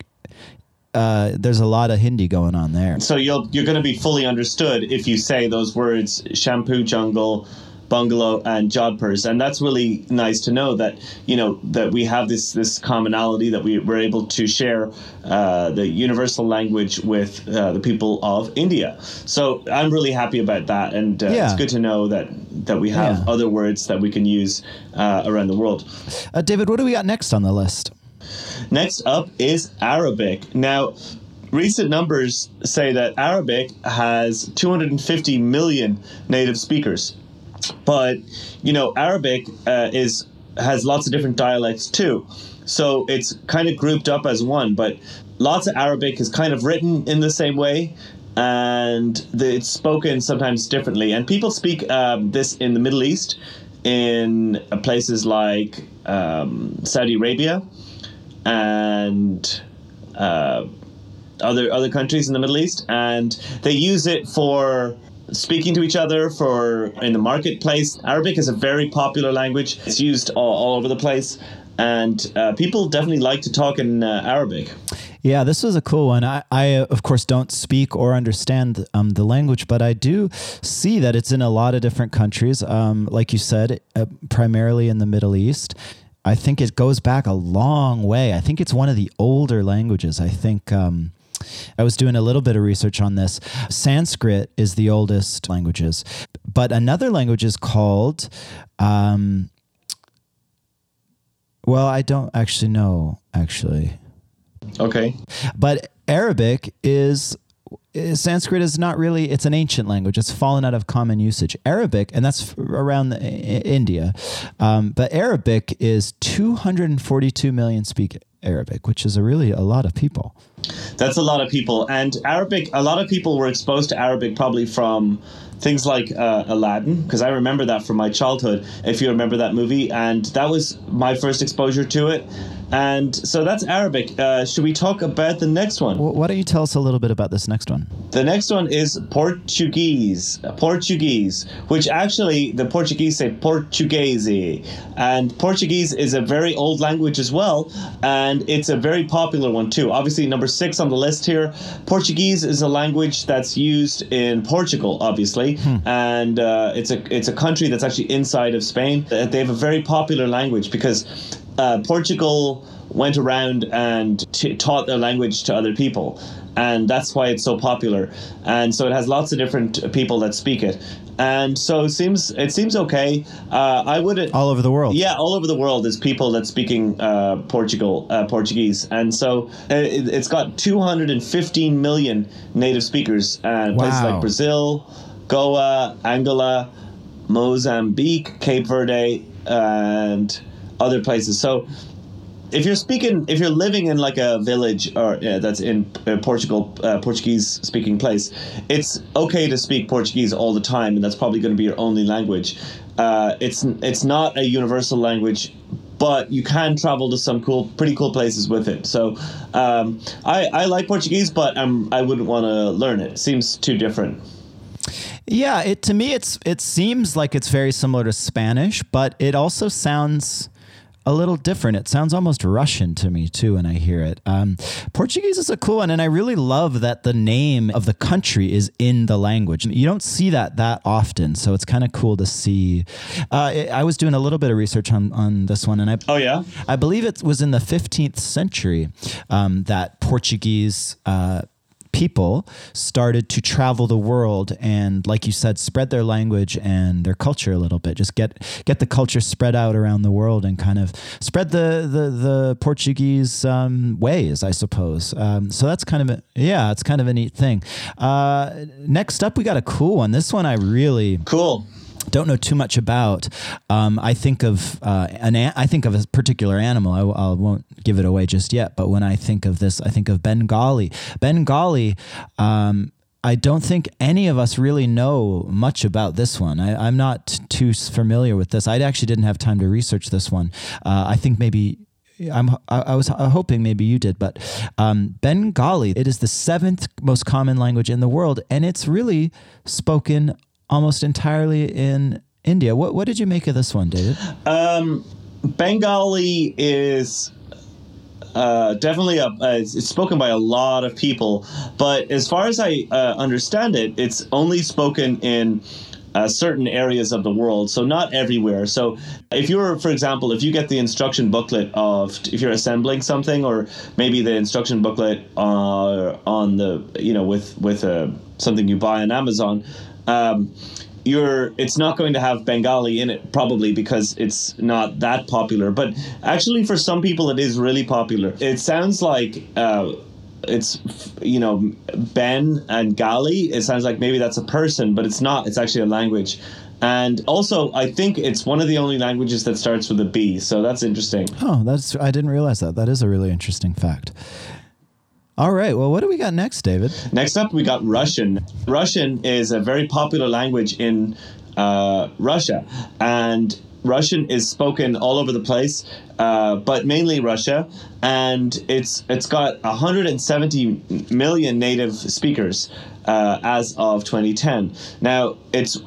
Uh, there's a lot of Hindi going on there. So you'll you're gonna be fully understood if you say those words: shampoo, jungle, bungalow, and jodhpurs. And that's really nice to know that you know that we have this this commonality that we were able to share uh, the universal language with uh, the people of India. So I'm really happy about that, and uh, Yeah. it's good to know that that we have Yeah. other words that we can use uh, around the world. Uh, David, what do we got next on the list? Next up is Arabic. Now, recent numbers say that Arabic has 250 million native speakers, but you know Arabic uh, is has lots of different dialects too. So it's kind of grouped up as one, but lots of Arabic is kind of written in the same way. And the, it's spoken sometimes differently. And people speak um, this in the Middle East, in places like um, Saudi Arabia, and uh, other other countries in the Middle East, and they use it for speaking to each other for in the marketplace. Arabic is a very popular language. It's used all, all over the place, and uh, people definitely like to talk in uh, Arabic. Yeah, this was a cool one. I, I uh, of course, don't speak or understand um, the language, but I do see that it's in a lot of different countries. Um, like you said, uh, primarily in the Middle East. I think it goes back a long way. I think it's one of the older languages. I think. Um, I was doing a little bit of research on this. Sanskrit is the oldest languages, but another language is called. Um, well, I don't actually know. Actually, Okay. but Arabic is is- Sanskrit is not really it's an ancient language. It's fallen out of common usage. Arabic, and that's around the, India, um, but Arabic is 242 million speak Arabic, which is a really a lot of people. That's a lot of people. And Arabic, a lot of people were exposed to Arabic probably from things like uh, Aladdin, because I remember that from my childhood, if you remember that movie. And that was my first exposure to it. And so that's Arabic. Uh, should we talk about the next one? Wh- Why don't you tell us a little bit about this next one? The next one is Portuguese. Portuguese, which actually the Portuguese say Portuguese. And Portuguese is a very old language as well. And it's a very popular one too. Obviously, number six on the list here. Portuguese is a language that's used in Portugal, obviously. And uh, it's, a, it's a country that's actually inside of Spain. Uh, They have a very popular language because uh, Portugal went around and t- taught their language to other people, and that's why it's so popular. And so it has lots of different people that speak it, and so it seems it seems okay. Uh, I would All over the world. yeah, all over the world there's people that's speaking uh, Portugal uh, Portuguese, and so uh, it, it's got 215 million native speakers. And places like Brazil, Goa, Angola, Mozambique, Cape Verde, and other places. So if you're speaking, if you're living in like a village or yeah, that's in uh, Portugal, uh, Portuguese speaking place, it's okay to speak Portuguese all the time, and that's probably going to be your only language. Uh, it's it's not a universal language, but you can travel to some cool, pretty cool places with it. So um, I I like Portuguese, but um, I wouldn't want to learn it. It seems too different. Yeah, it to me it's it seems like it's very similar to Spanish, but it also sounds a little different. It sounds almost Russian to me too when I hear it. Um, Portuguese is a cool one, and I really love that the name of the country is in the language. You don't see that that often, so it's kind of cool to see. Uh, I I was doing a little bit of research on on this one, and I Oh yeah. I believe it was in the 15th century um, that Portuguese uh, people started to travel the world and, like you said, spread their language and their culture a little bit. Just get get the culture spread out around the world and kind of spread the the, the Portuguese um, ways, I suppose. Um, so that's kind of a, yeah, it's kind of a neat thing. Uh, next up, we got a cool one. This one I really Cool. Don't know too much about. Um, I think of uh, an I think of a particular animal. I, won't give it away just yet. But when I think of this, I think of Bengali. Bengali. Um, I don't think any of us really know much about this one. I, I'm not too familiar with this. I actually didn't have time to research this one. Uh, I think maybe I'm, I I was hoping maybe you did, but um, Bengali, it is the seventh most common language in the world, and it's really spoken almost entirely in India. What, what did you make of this one, David? Bengali is uh, definitely a, it's spoken by a lot of people, but as far as I uh, understand it, it's only spoken in uh, certain areas of the world, so not everywhere. So, if you're, for example, if you get the instruction booklet of if you're assembling something, or maybe the instruction booklet uh, on the you know with with uh, something you buy on Amazon. Um, you're it's not going to have Bengali in it probably because it's not that popular. But actually, for some people, it is really popular. It sounds like. Uh, it's you know Ben and Gali. It sounds like maybe that's a person, but it's not. It's actually a language, and also I think it's one of the only languages that starts with a B. So that's interesting. Oh, that's I didn't realize that. That is a really interesting fact. All right. Well, what do we got next, David? Next up, we got Russian. Russian is a very popular language in uh, Russia, and Russian is spoken all over the place, uh, but mainly Russia. And it's it's got 170 million native speakers uh, as of 2010. Now it's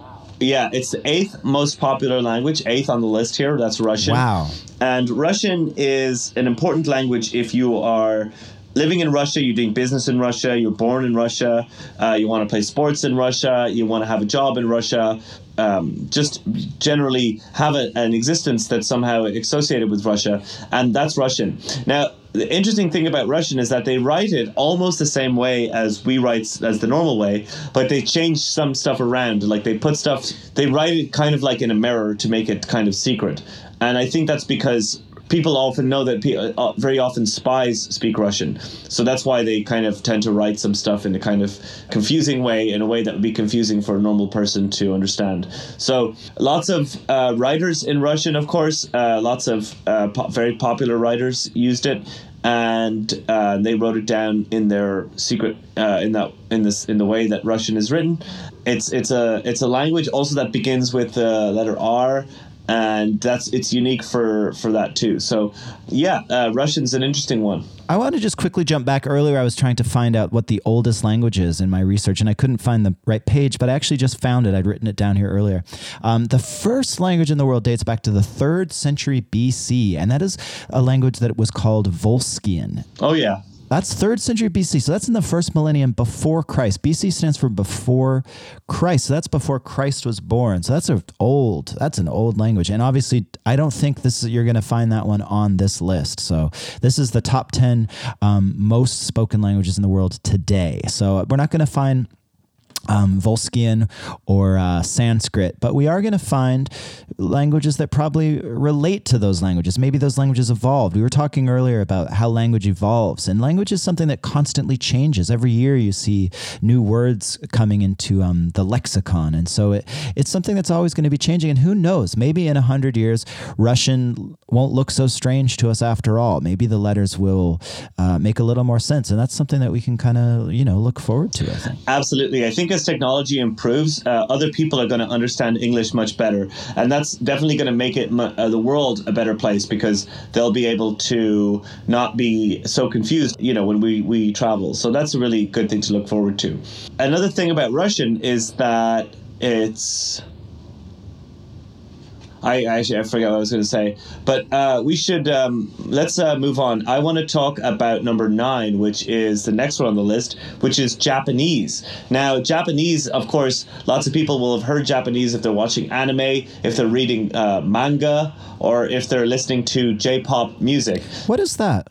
yeah, it's the eighth most popular language, eighth on the list here. That's Russian. Wow. And Russian is an important language if you are living in Russia, you're doing business in Russia, you're born in Russia, uh, you want to play sports in Russia, you want to have a job in Russia, um, just generally have a, an existence that's somehow associated with Russia, and that's Russian. Now, the interesting thing about Russian is that they write it almost the same way as we write as the normal way, but they change some stuff around. Like they put stuff, they write it kind of like in a mirror to make it kind of secret. And I think that's because people often know that pe- uh, very often spies speak Russian. So that's why they kind of tend to write some stuff in a kind of confusing way, in a way that would be confusing for a normal person to understand. So lots of uh, writers in Russian, of course, uh, lots of uh, po- very popular writers used it. And uh, they wrote it down in their secret, uh, in that, in this, in the way that Russian is written. It's it's a it's a language also that begins with the letter R, and that's it's unique for for that too. So, yeah, uh, Russian's an interesting one. I want to just quickly jump back. Earlier, I was trying to find out what the oldest language is in my research, and I couldn't find the right page, but I actually just found it. I'd written it down here earlier. Um, the first language in the world dates back to the third century BC, and that is a language that was called Volscian. Oh yeah, That's third century BC. So that's in the first millennium before Christ. BC stands for before Christ. So that's before Christ was born. So that's old. That's an old language. And obviously, I don't think this is, you're going to find that one on this list. So this is the top ten um, most spoken languages in the world today. So we're not going to find um, Volscian or uh, Sanskrit, but we are going to find languages that probably relate to those languages. Maybe those languages evolved. We were talking earlier about how language evolves, and language is something that constantly changes. Every year you see new words coming into um, the lexicon, and so it, it's something that's always going to be changing. And who knows? Maybe in a hundred years, Russian won't look so strange to us after all. Maybe the letters will uh, make a little more sense, and that's something that we can kind of you know look forward to. I think. Absolutely. I think as technology improves, uh, other people are going to understand English much better. And that's definitely going to make it uh, the world a better place because they'll be able to not be so confused, you know, when we, we travel. So that's a really good thing to look forward to. Another thing about Russian is that it's. I actually I forgot what I was going to say, but uh, we should um, let's uh, move on. I want to talk about number nine, which is the next one on the list, which is Japanese. Now, Japanese, of course, lots of people will have heard Japanese if they're watching anime, if they're reading uh, manga, or if they're listening to J-pop music. What is that?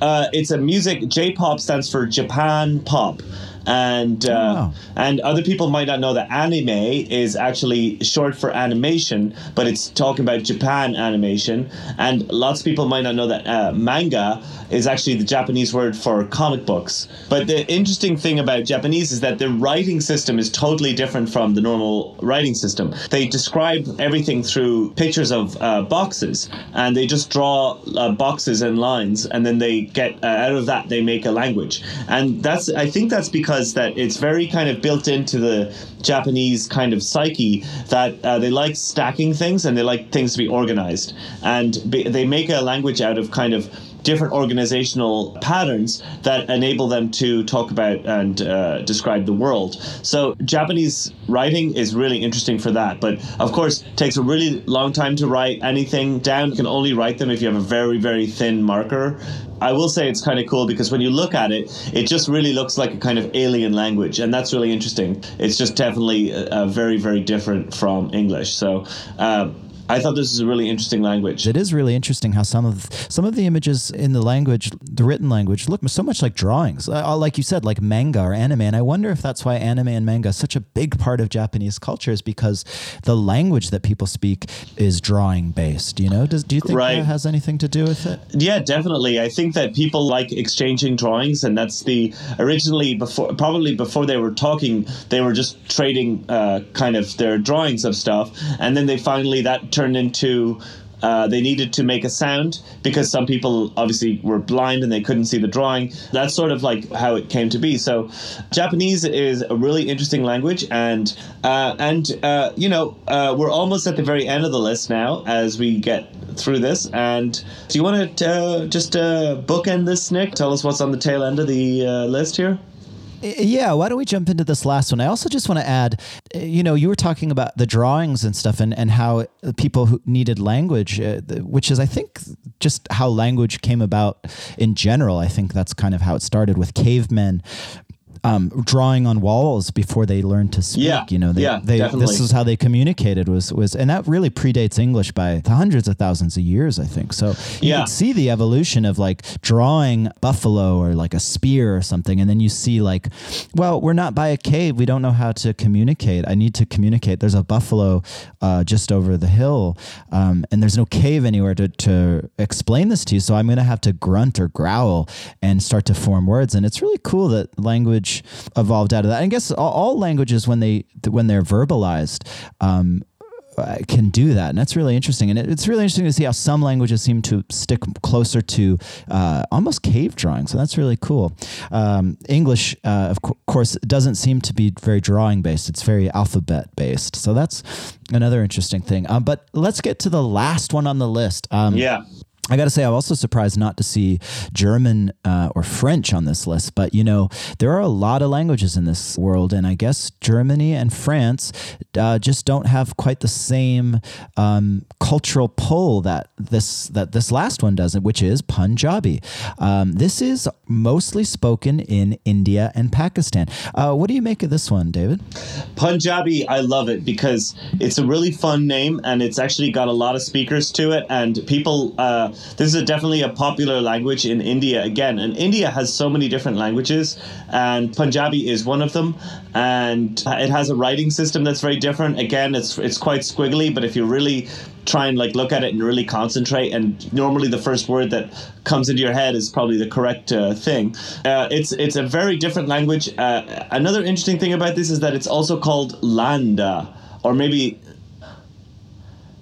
Uh, it's a music. J-pop stands for Japan pop, and uh, wow. and other people might not know that anime is actually short for animation, but it's talking about Japan animation. And lots of people might not know that uh, manga is actually the Japanese word for comic books. But the interesting thing about Japanese is that the writing system is totally different from the normal writing system. They describe everything through pictures of uh, boxes, and they just draw uh, boxes and lines, and then they get uh, out of that they make a language. And that's I think that's because that it's very kind of built into the Japanese kind of psyche that uh, they like stacking things and they like things to be organized, and be, they make a language out of kind of different organizational patterns that enable them to talk about and uh, describe the world. So Japanese writing is really interesting for that, but of course takes a really long time to write anything down. You can only write them if you have a very very thin marker. I will say it's kind of cool because when you look at it, it just really looks like a kind of alien language, and that's really interesting. It's just definitely uh, very very different from English. So. Um, I thought this is a really interesting language. It is really interesting how some of some of the images in the language, the written language, look so much like drawings, uh, like you said, like manga or anime. And I wonder if that's why anime and manga is such a big part of Japanese culture, is because the language that people speak is drawing based. You know, does do you think Right. that has anything to do with it? Yeah, definitely. I think that people like exchanging drawings, and that's the originally before probably before they were talking, they were just trading uh, kind of their drawings of stuff, and then they finally that turned into. Uh, they needed to make a sound because some people obviously were blind and they couldn't see the drawing. That's sort of like how it came to be. So, Japanese is a really interesting language, and uh, and uh, you know uh, we're almost at the very end of the list now as we get through this. And do you want to uh, just uh, bookend this, Nick? Tell us what's on the tail end of the list here. Yeah, why don't we jump into this last one? I also just want to add, uh, you know, you were talking about the drawings and stuff and, and how people who needed language, uh, which is, I think, just how language came about in general. I think that's kind of how it started with cavemen. Um, drawing on walls before they learned to speak. Yeah, you know, they, yeah, they, definitely. this is how they communicated was was, and that really predates English by hundreds of thousands of years, I think. So you Yeah. see the evolution of like drawing buffalo or like a spear or something and then you see like well we're not by a cave we don't know how to communicate i need to communicate there's a buffalo uh, just over the hill um, and there's no cave anywhere to, to explain this to you so i'm going to have to grunt or growl and start to form words and it's really cool that language evolved out of that i guess all, all languages when they when they're verbalized um, uh, can do that, and that's really interesting. And it, it's really interesting to see how some languages seem to stick closer to uh, almost cave drawing. So that's really cool. Um, English, uh, of co- course, doesn't seem to be very drawing based. It's very alphabet based. So that's another interesting thing. Um, but let's get to the last one on the list. Um, Yeah. I got to say, I'm also surprised not to see German uh, or French on this list. But you know, there are a lot of languages in this world, and I guess Germany and France uh, just don't have quite the same um, cultural pull that this that this last one doesn't, which is Punjabi. Um, this is mostly spoken in India and Pakistan. Uh, what do you make of this one, David? Punjabi, I love it because it's a really fun name and it's actually got a lot of speakers to it. And people, uh, this is definitely a popular language in India again, and India has so many different languages, and Punjabi is one of them, and it has a writing system that's very different. Again, it's it's quite squiggly, but if you really try and like look at it and really concentrate, and normally the first word that comes into your head is probably the correct uh, thing. Uh, it's it's a very different language. Uh, another interesting thing about this is that it's also called Landa, or maybe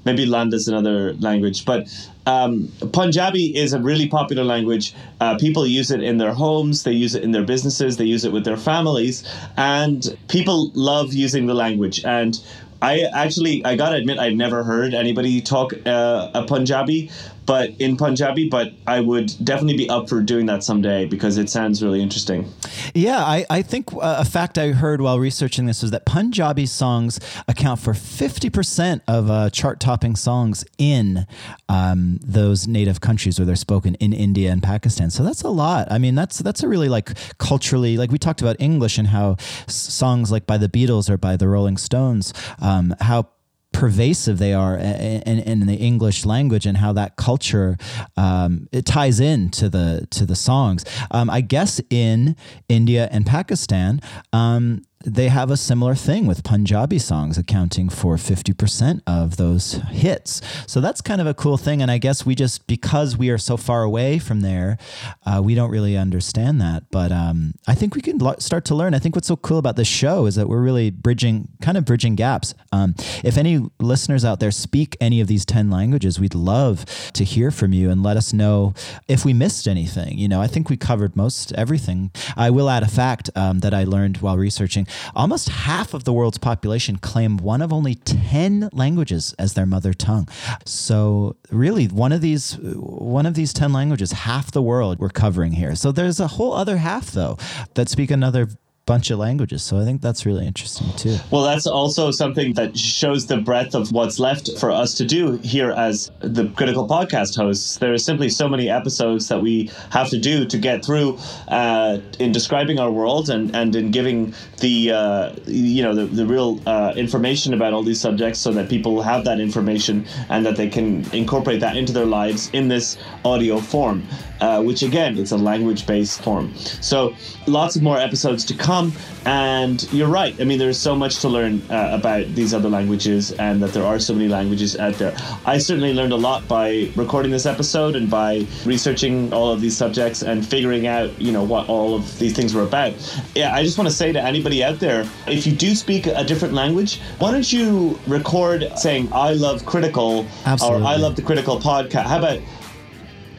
maybe Landa is another language, but um, Punjabi is a really popular language. Uh, people use it in their homes, they use it in their businesses, they use it with their families, and people love using the language. And I actually, I gotta admit, I've never heard anybody talk uh, a Punjabi, but in Punjabi, but I would definitely be up for doing that someday because it sounds really interesting. Yeah, I, I think uh, a fact I heard while researching this was that Punjabi songs account for 50% of uh, chart topping songs in um, those native countries where they're spoken in India and Pakistan. So that's a lot. I mean, that's that's a really like culturally, like we talked about English and how songs like by the Beatles or by the Rolling Stones, um, how pervasive they are in, in, the English language and how that culture um, it ties in to the to the songs. Um, I guess in India and Pakistan. Um, they have a similar thing with Punjabi songs accounting for 50% of those hits. So that's kind of a cool thing. And I guess we just, because we are so far away from there, uh, we don't really understand that. But um, I think we can lo- start to learn. I think what's so cool about this show is that we're really bridging, kind of bridging gaps. Um, if any listeners out there speak any of these 10 languages, we'd love to hear from you and let us know if we missed anything. You know, I think we covered most everything. I will add a fact um, that I learned while researching. Almost half of the world's population claim one of only 10 languages as their mother tongue. So really one of these one of these 10 languages, half the world we're covering here. So there's a whole other half though that speak another bunch of languages. So I think that's really interesting too. Well, that's also something that shows the breadth of what's left for us to do here as the Critical Podcast hosts. There are simply so many episodes that we have to do to get through uh, in describing our world and, and in giving the uh, you know the, the real uh, information about all these subjects, so that people have that information and that they can incorporate that into their lives in this audio form. Uh, which again, it's a language-based form. So lots of more episodes to come. And you're right. I mean, there's so much to learn uh, about these other languages, and that there are so many languages out there. I certainly learned a lot by recording this episode and by researching all of these subjects and figuring out, you know, what all of these things were about. Yeah, I just want to say to anybody out there, if you do speak a different language, why don't you record saying "I love critical" Absolutely. or "I love the critical podcast"? How about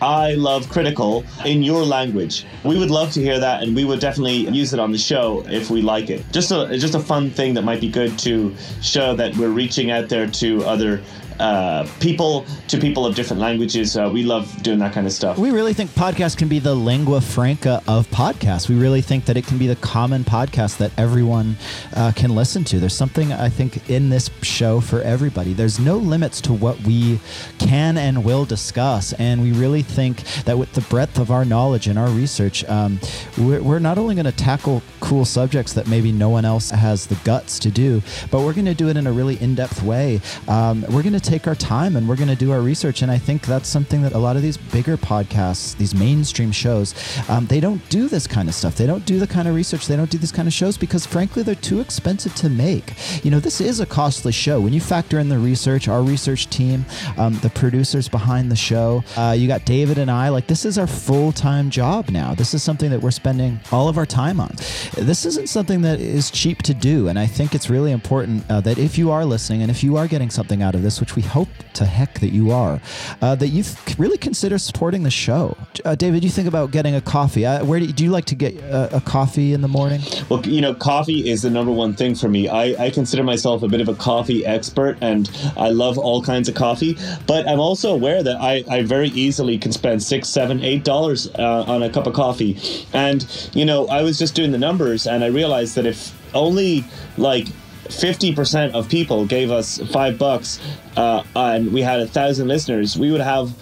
I love critical in your language. We would love to hear that, and we would definitely use it on the show if we like it. Just a just a fun thing that might be good to show that we're reaching out there to other uh, people, to people of different languages. Uh, we love doing that kind of stuff. We really think podcast can be the lingua franca of podcasts. We really think that it can be the common podcast that everyone uh, can listen to. There's something I think in this show for everybody. There's no limits to what we can and will discuss, and we really think that with the breadth of our knowledge and our research, um, we're, we're not only going to tackle cool subjects that maybe no one else has the guts to do, but we're going to do it in a really in-depth way. Um, we're going to take our time and we're going to do our research, and I think that's something that a lot of these bigger podcasts, these mainstream shows, um, they don't do this kind of stuff. They don't do the kind of research. They don't do this kind of shows because, frankly, they're too expensive to make. You know, this is a costly show. When you factor in the research, our research team, um, the producers behind the show, uh, you got David and I. Like, this is our full time job now. This is something that we're spending all of our time on. This isn't something that is cheap to do, and I think it's really important uh, that if you are listening and if you are getting something out of this, which we hope to heck that you are, uh, that you really consider supporting the show. Uh, David, you think about getting a coffee? Uh, where do you, do you like to get a, a coffee in the morning? Well, you know, coffee is the number one thing for me. I, I consider myself a bit of a coffee expert and I love all kinds of coffee, but I'm also aware that I, I very easily can spend six, seven, eight dollars uh, on a cup of coffee. And, you know, I was just doing the numbers and I realized that if only like 50% of people gave us five bucks uh, and we had a thousand listeners, we would have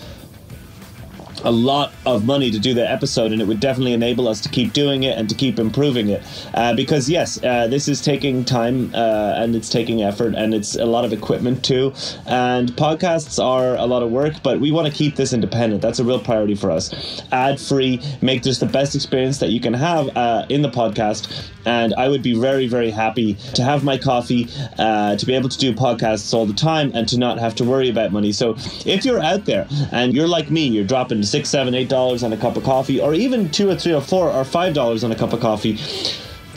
a lot of money to do the episode, and it would definitely enable us to keep doing it and to keep improving it. Uh, because yes, uh, this is taking time uh, and it's taking effort and it's a lot of equipment too. And podcasts are a lot of work, but we want to keep this independent. That's a real priority for us. Ad free, make this the best experience that you can have uh, in the podcast. And I would be very, very happy to have my coffee, uh, to be able to do podcasts all the time, and to not have to worry about money. So if you're out there and you're like me, you're dropping six, seven, eight dollars on a cup of coffee, or even two or three or four or five dollars on a cup of coffee.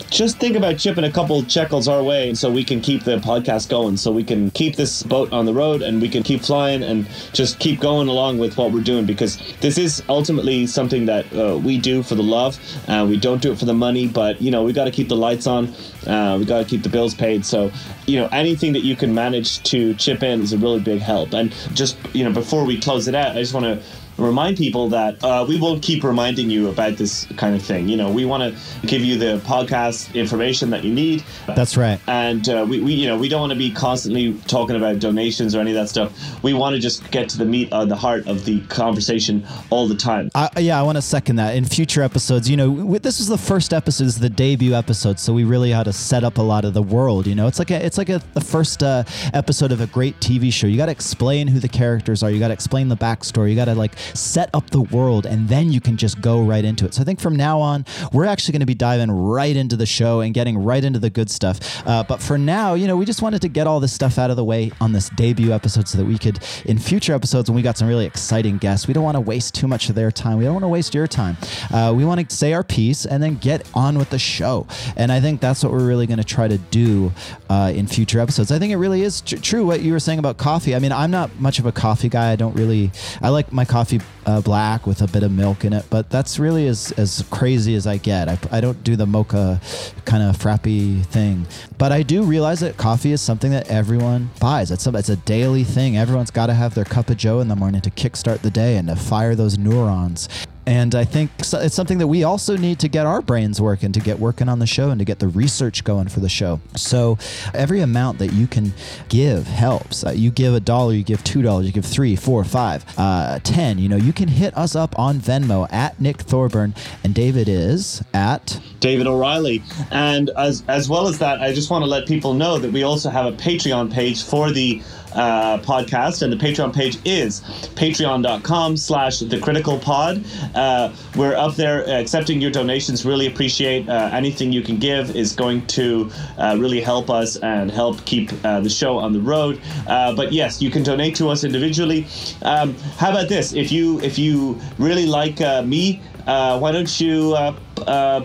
Just think about chipping a couple shekels our way so we can keep the podcast going so we can keep this boat on the road and we can keep flying and just keep going along with what we're doing because this is ultimately something that uh, we do for the love uh, we don't do it for the money but you know we got to keep the lights on uh, we got to keep the bills paid so you know anything that you can manage to chip in is a really big help. And just you know before we close it out i just want to remind people that uh, we will keep reminding you about this kind of thing. You know, we want to give you the podcast information that you need. That's right. And uh, we, we, you know, we don't want to be constantly talking about donations or any of that stuff. We want to just get to the meat of the heart of the conversation all the time. I, yeah, I want to second that. In future episodes, you know, w- this is the first episode, this is the debut episode, so we really had to set up a lot of the world. You know, it's like a, it's like a, the first uh, episode of a great TV show. You got to explain who the characters are. You got to explain the backstory. You got to like set up the world, and then you can just go right into it. So I think from now on, we're actually going to be diving right into the show and getting right into the good stuff. Uh, but for now, you know, we just wanted to get all this stuff out of the way on this debut episode so that we could, in future episodes, when we got some really exciting guests, we don't want to waste too much of their time. We don't want to waste your time. Uh, we want to say our piece and then get on with the show. And I think that's what we're really going to try to do uh, in future episodes. I think it really is tr- true what you were saying about coffee. I mean, I'm not much of a coffee guy. I don't really, I like my coffee uh, black with a bit of milk in it, but that's really as, as crazy as I get. I, I don't do the mocha kind of frappy thing, but I do realize that coffee is something that everyone buys. It's a, it's a daily thing. Everyone's got to have their cup of joe in the morning to kickstart the day and to fire those neurons. And I think it's something that we also need to get our brains working, to get working on the show and to get the research going for the show. So every amount that you can give helps. Uh, you give a dollar, you give two dollars, you give three, four, five, uh, ten. You know, you can hit us up on Venmo at Nick Thorburn, and David is at David O'Reilly. And as as well as that, I just want to let people know that we also have a Patreon page for the uh, podcast and the patreon page is patreon.com slash the critical pod. Uh, we're up there accepting your donations. Really appreciate uh, anything you can give is going to uh, really help us and help keep uh, the show on the road. Uh, but yes you can donate to us individually. Um, how about this? If you if you really like me why don't you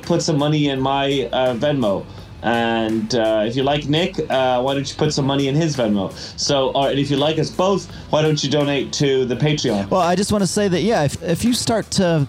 put some money in my venmo and uh, if you like Nick, uh, why don't you put some money in his Venmo? So, or, and if you like us both, why don't you donate to the Patreon? Well, I just want to say that yeah, if, if you start to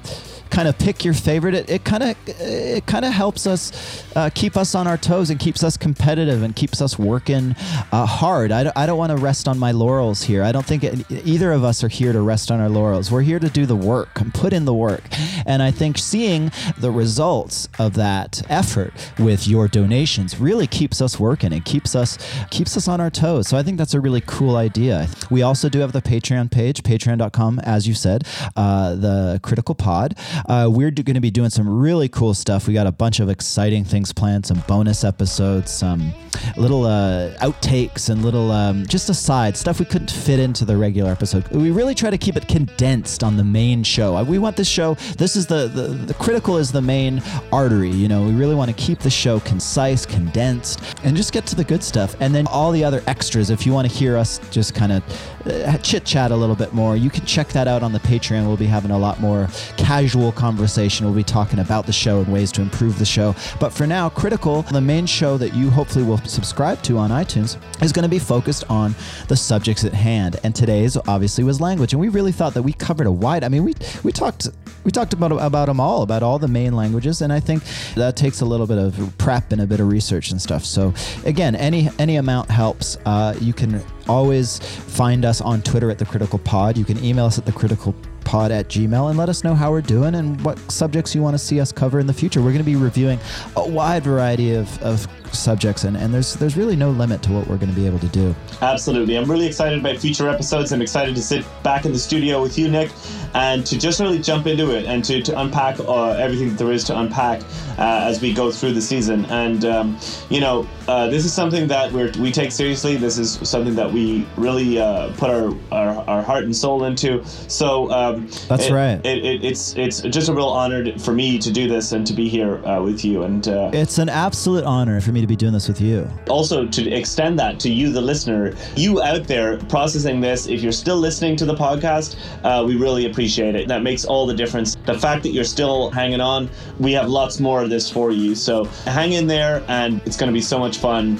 kind of pick your favorite, it, it kind of it kind of helps us uh, keep us on our toes and keeps us competitive and keeps us working uh, hard. I don't, I don't want to rest on my laurels here. I don't think it, either of us are here to rest on our laurels. We're here to do the work and put in the work. And I think seeing the results of that effort with your donations really keeps us working and keeps us keeps us on our toes. So I think that's a really cool idea. We also do have the Patreon page, patreon.com, as you said, uh, the Critical Pod. Uh, we're going to be doing some really cool stuff. We got a bunch of exciting things planned, some bonus episodes, some little uh, outtakes, and little um, just aside stuff we couldn't fit into the regular episode. We really try to keep it condensed on the main show. Uh, We want this show. This is the the, the critical is the main artery. You know, we really want to keep the show concise, condensed, and just get to the good stuff. And then all the other extras. If you want to hear us just kind of uh, chit chat a little bit more, you can check that out on the Patreon. We'll be having a lot more casual conversation. We'll be talking about the show and ways to improve the show. But for now, Critical, the main show that you hopefully will subscribe to on iTunes, is going to be focused on the subjects at hand. And today's obviously was language, and we really thought that we covered a wide. I mean, we we talked we talked about about them all, about all the main languages, and I think that takes a little bit of prep and a bit of research and stuff. So again, any any amount helps. Uh, you can always find us on Twitter at the Critical Pod. You can email us at the Critical pod at gmail and let us know how we're doing and what subjects you want to see us cover in the future we're going to be reviewing a wide variety of, of subjects, and, and there's there's really no limit to what we're going to be able to do. Absolutely. I'm really excited about future episodes. I'm excited to sit back in the studio with you, Nick, and to just really jump into it and to, to unpack uh, everything that there is to unpack uh, as we go through the season. And, um, you know, uh, this is something that we're, we take seriously. This is something that we really uh, put our, our, our heart and soul into. So um, That's it- right. It, it, it's, it's just a real honor for me to do this and to be here uh, with you. And uh, It's an absolute honor for me to be doing this with you. also to extend that to you, the listener, you out there processing this. If you're still listening to the podcast, uh, we really appreciate it. That makes all the difference. The fact that you're still hanging on, we have lots more of this for you. So hang in there, and it's going to be so much fun.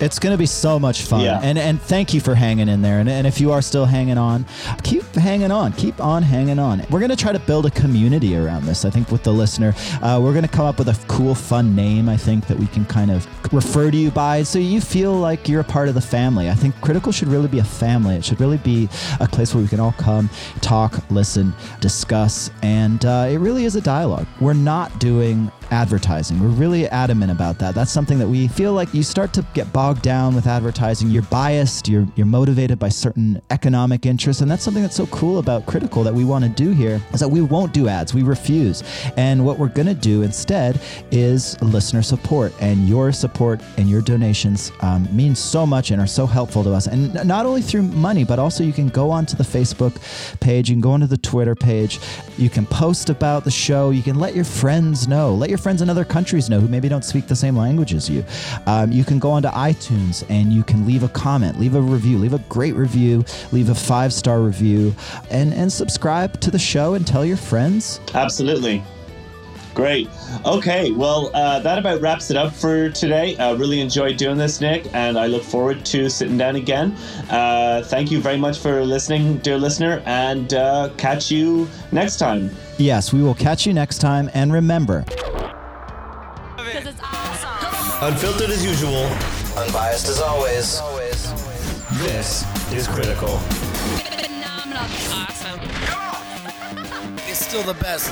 It's going to be so much fun. Yeah. And and thank you for hanging in there. And, and if you are still hanging on, keep hanging on. Keep on hanging on. We're going to try to build a community around this, I think, with the listener. Uh, we're going to come up with a cool, fun name, I think, that we can kind of refer to you by so you feel like you're a part of the family. I think Critical should really be a family. It should really be a place where we can all come, talk, listen, discuss. And uh, it really is a dialogue. We're not doing advertising. We're really adamant about that. That's something that we feel like you start to get bogged down with advertising. You're biased, you're you're motivated by certain economic interests, and that's something that's so cool about Critical that we want to do here is that we won't do ads. We refuse. And what we're going to do instead is listener support, and your support and your donations um, mean so much and are so helpful to us. And not only through money, but also you can go onto the Facebook page, you can go onto the Twitter page, you can post about the show, you can let your friends know, let your friends in other countries know who maybe don't speak the same language as you. Um, you can go onto iTunes and you can leave a comment, leave a review, leave a great review, leave a five star review, and and subscribe to the show and tell your friends. Absolutely. Great. Okay, well, uh, that about wraps it up for today. Uh, really enjoyed doing this, Nick, and I look forward to sitting down again. Uh, thank you very much for listening, dear listener, and uh, catch you next time. Yes, we will catch you next time, and remember. Because it's awesome. Unfiltered as usual. Unbiased as always. This is critical. Phenomenal. Awesome. It's still the best.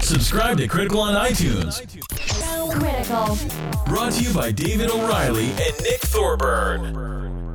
Subscribe to Critical on iTunes. Critical. Brought to you by David O'Reilly and Nick Thorburn.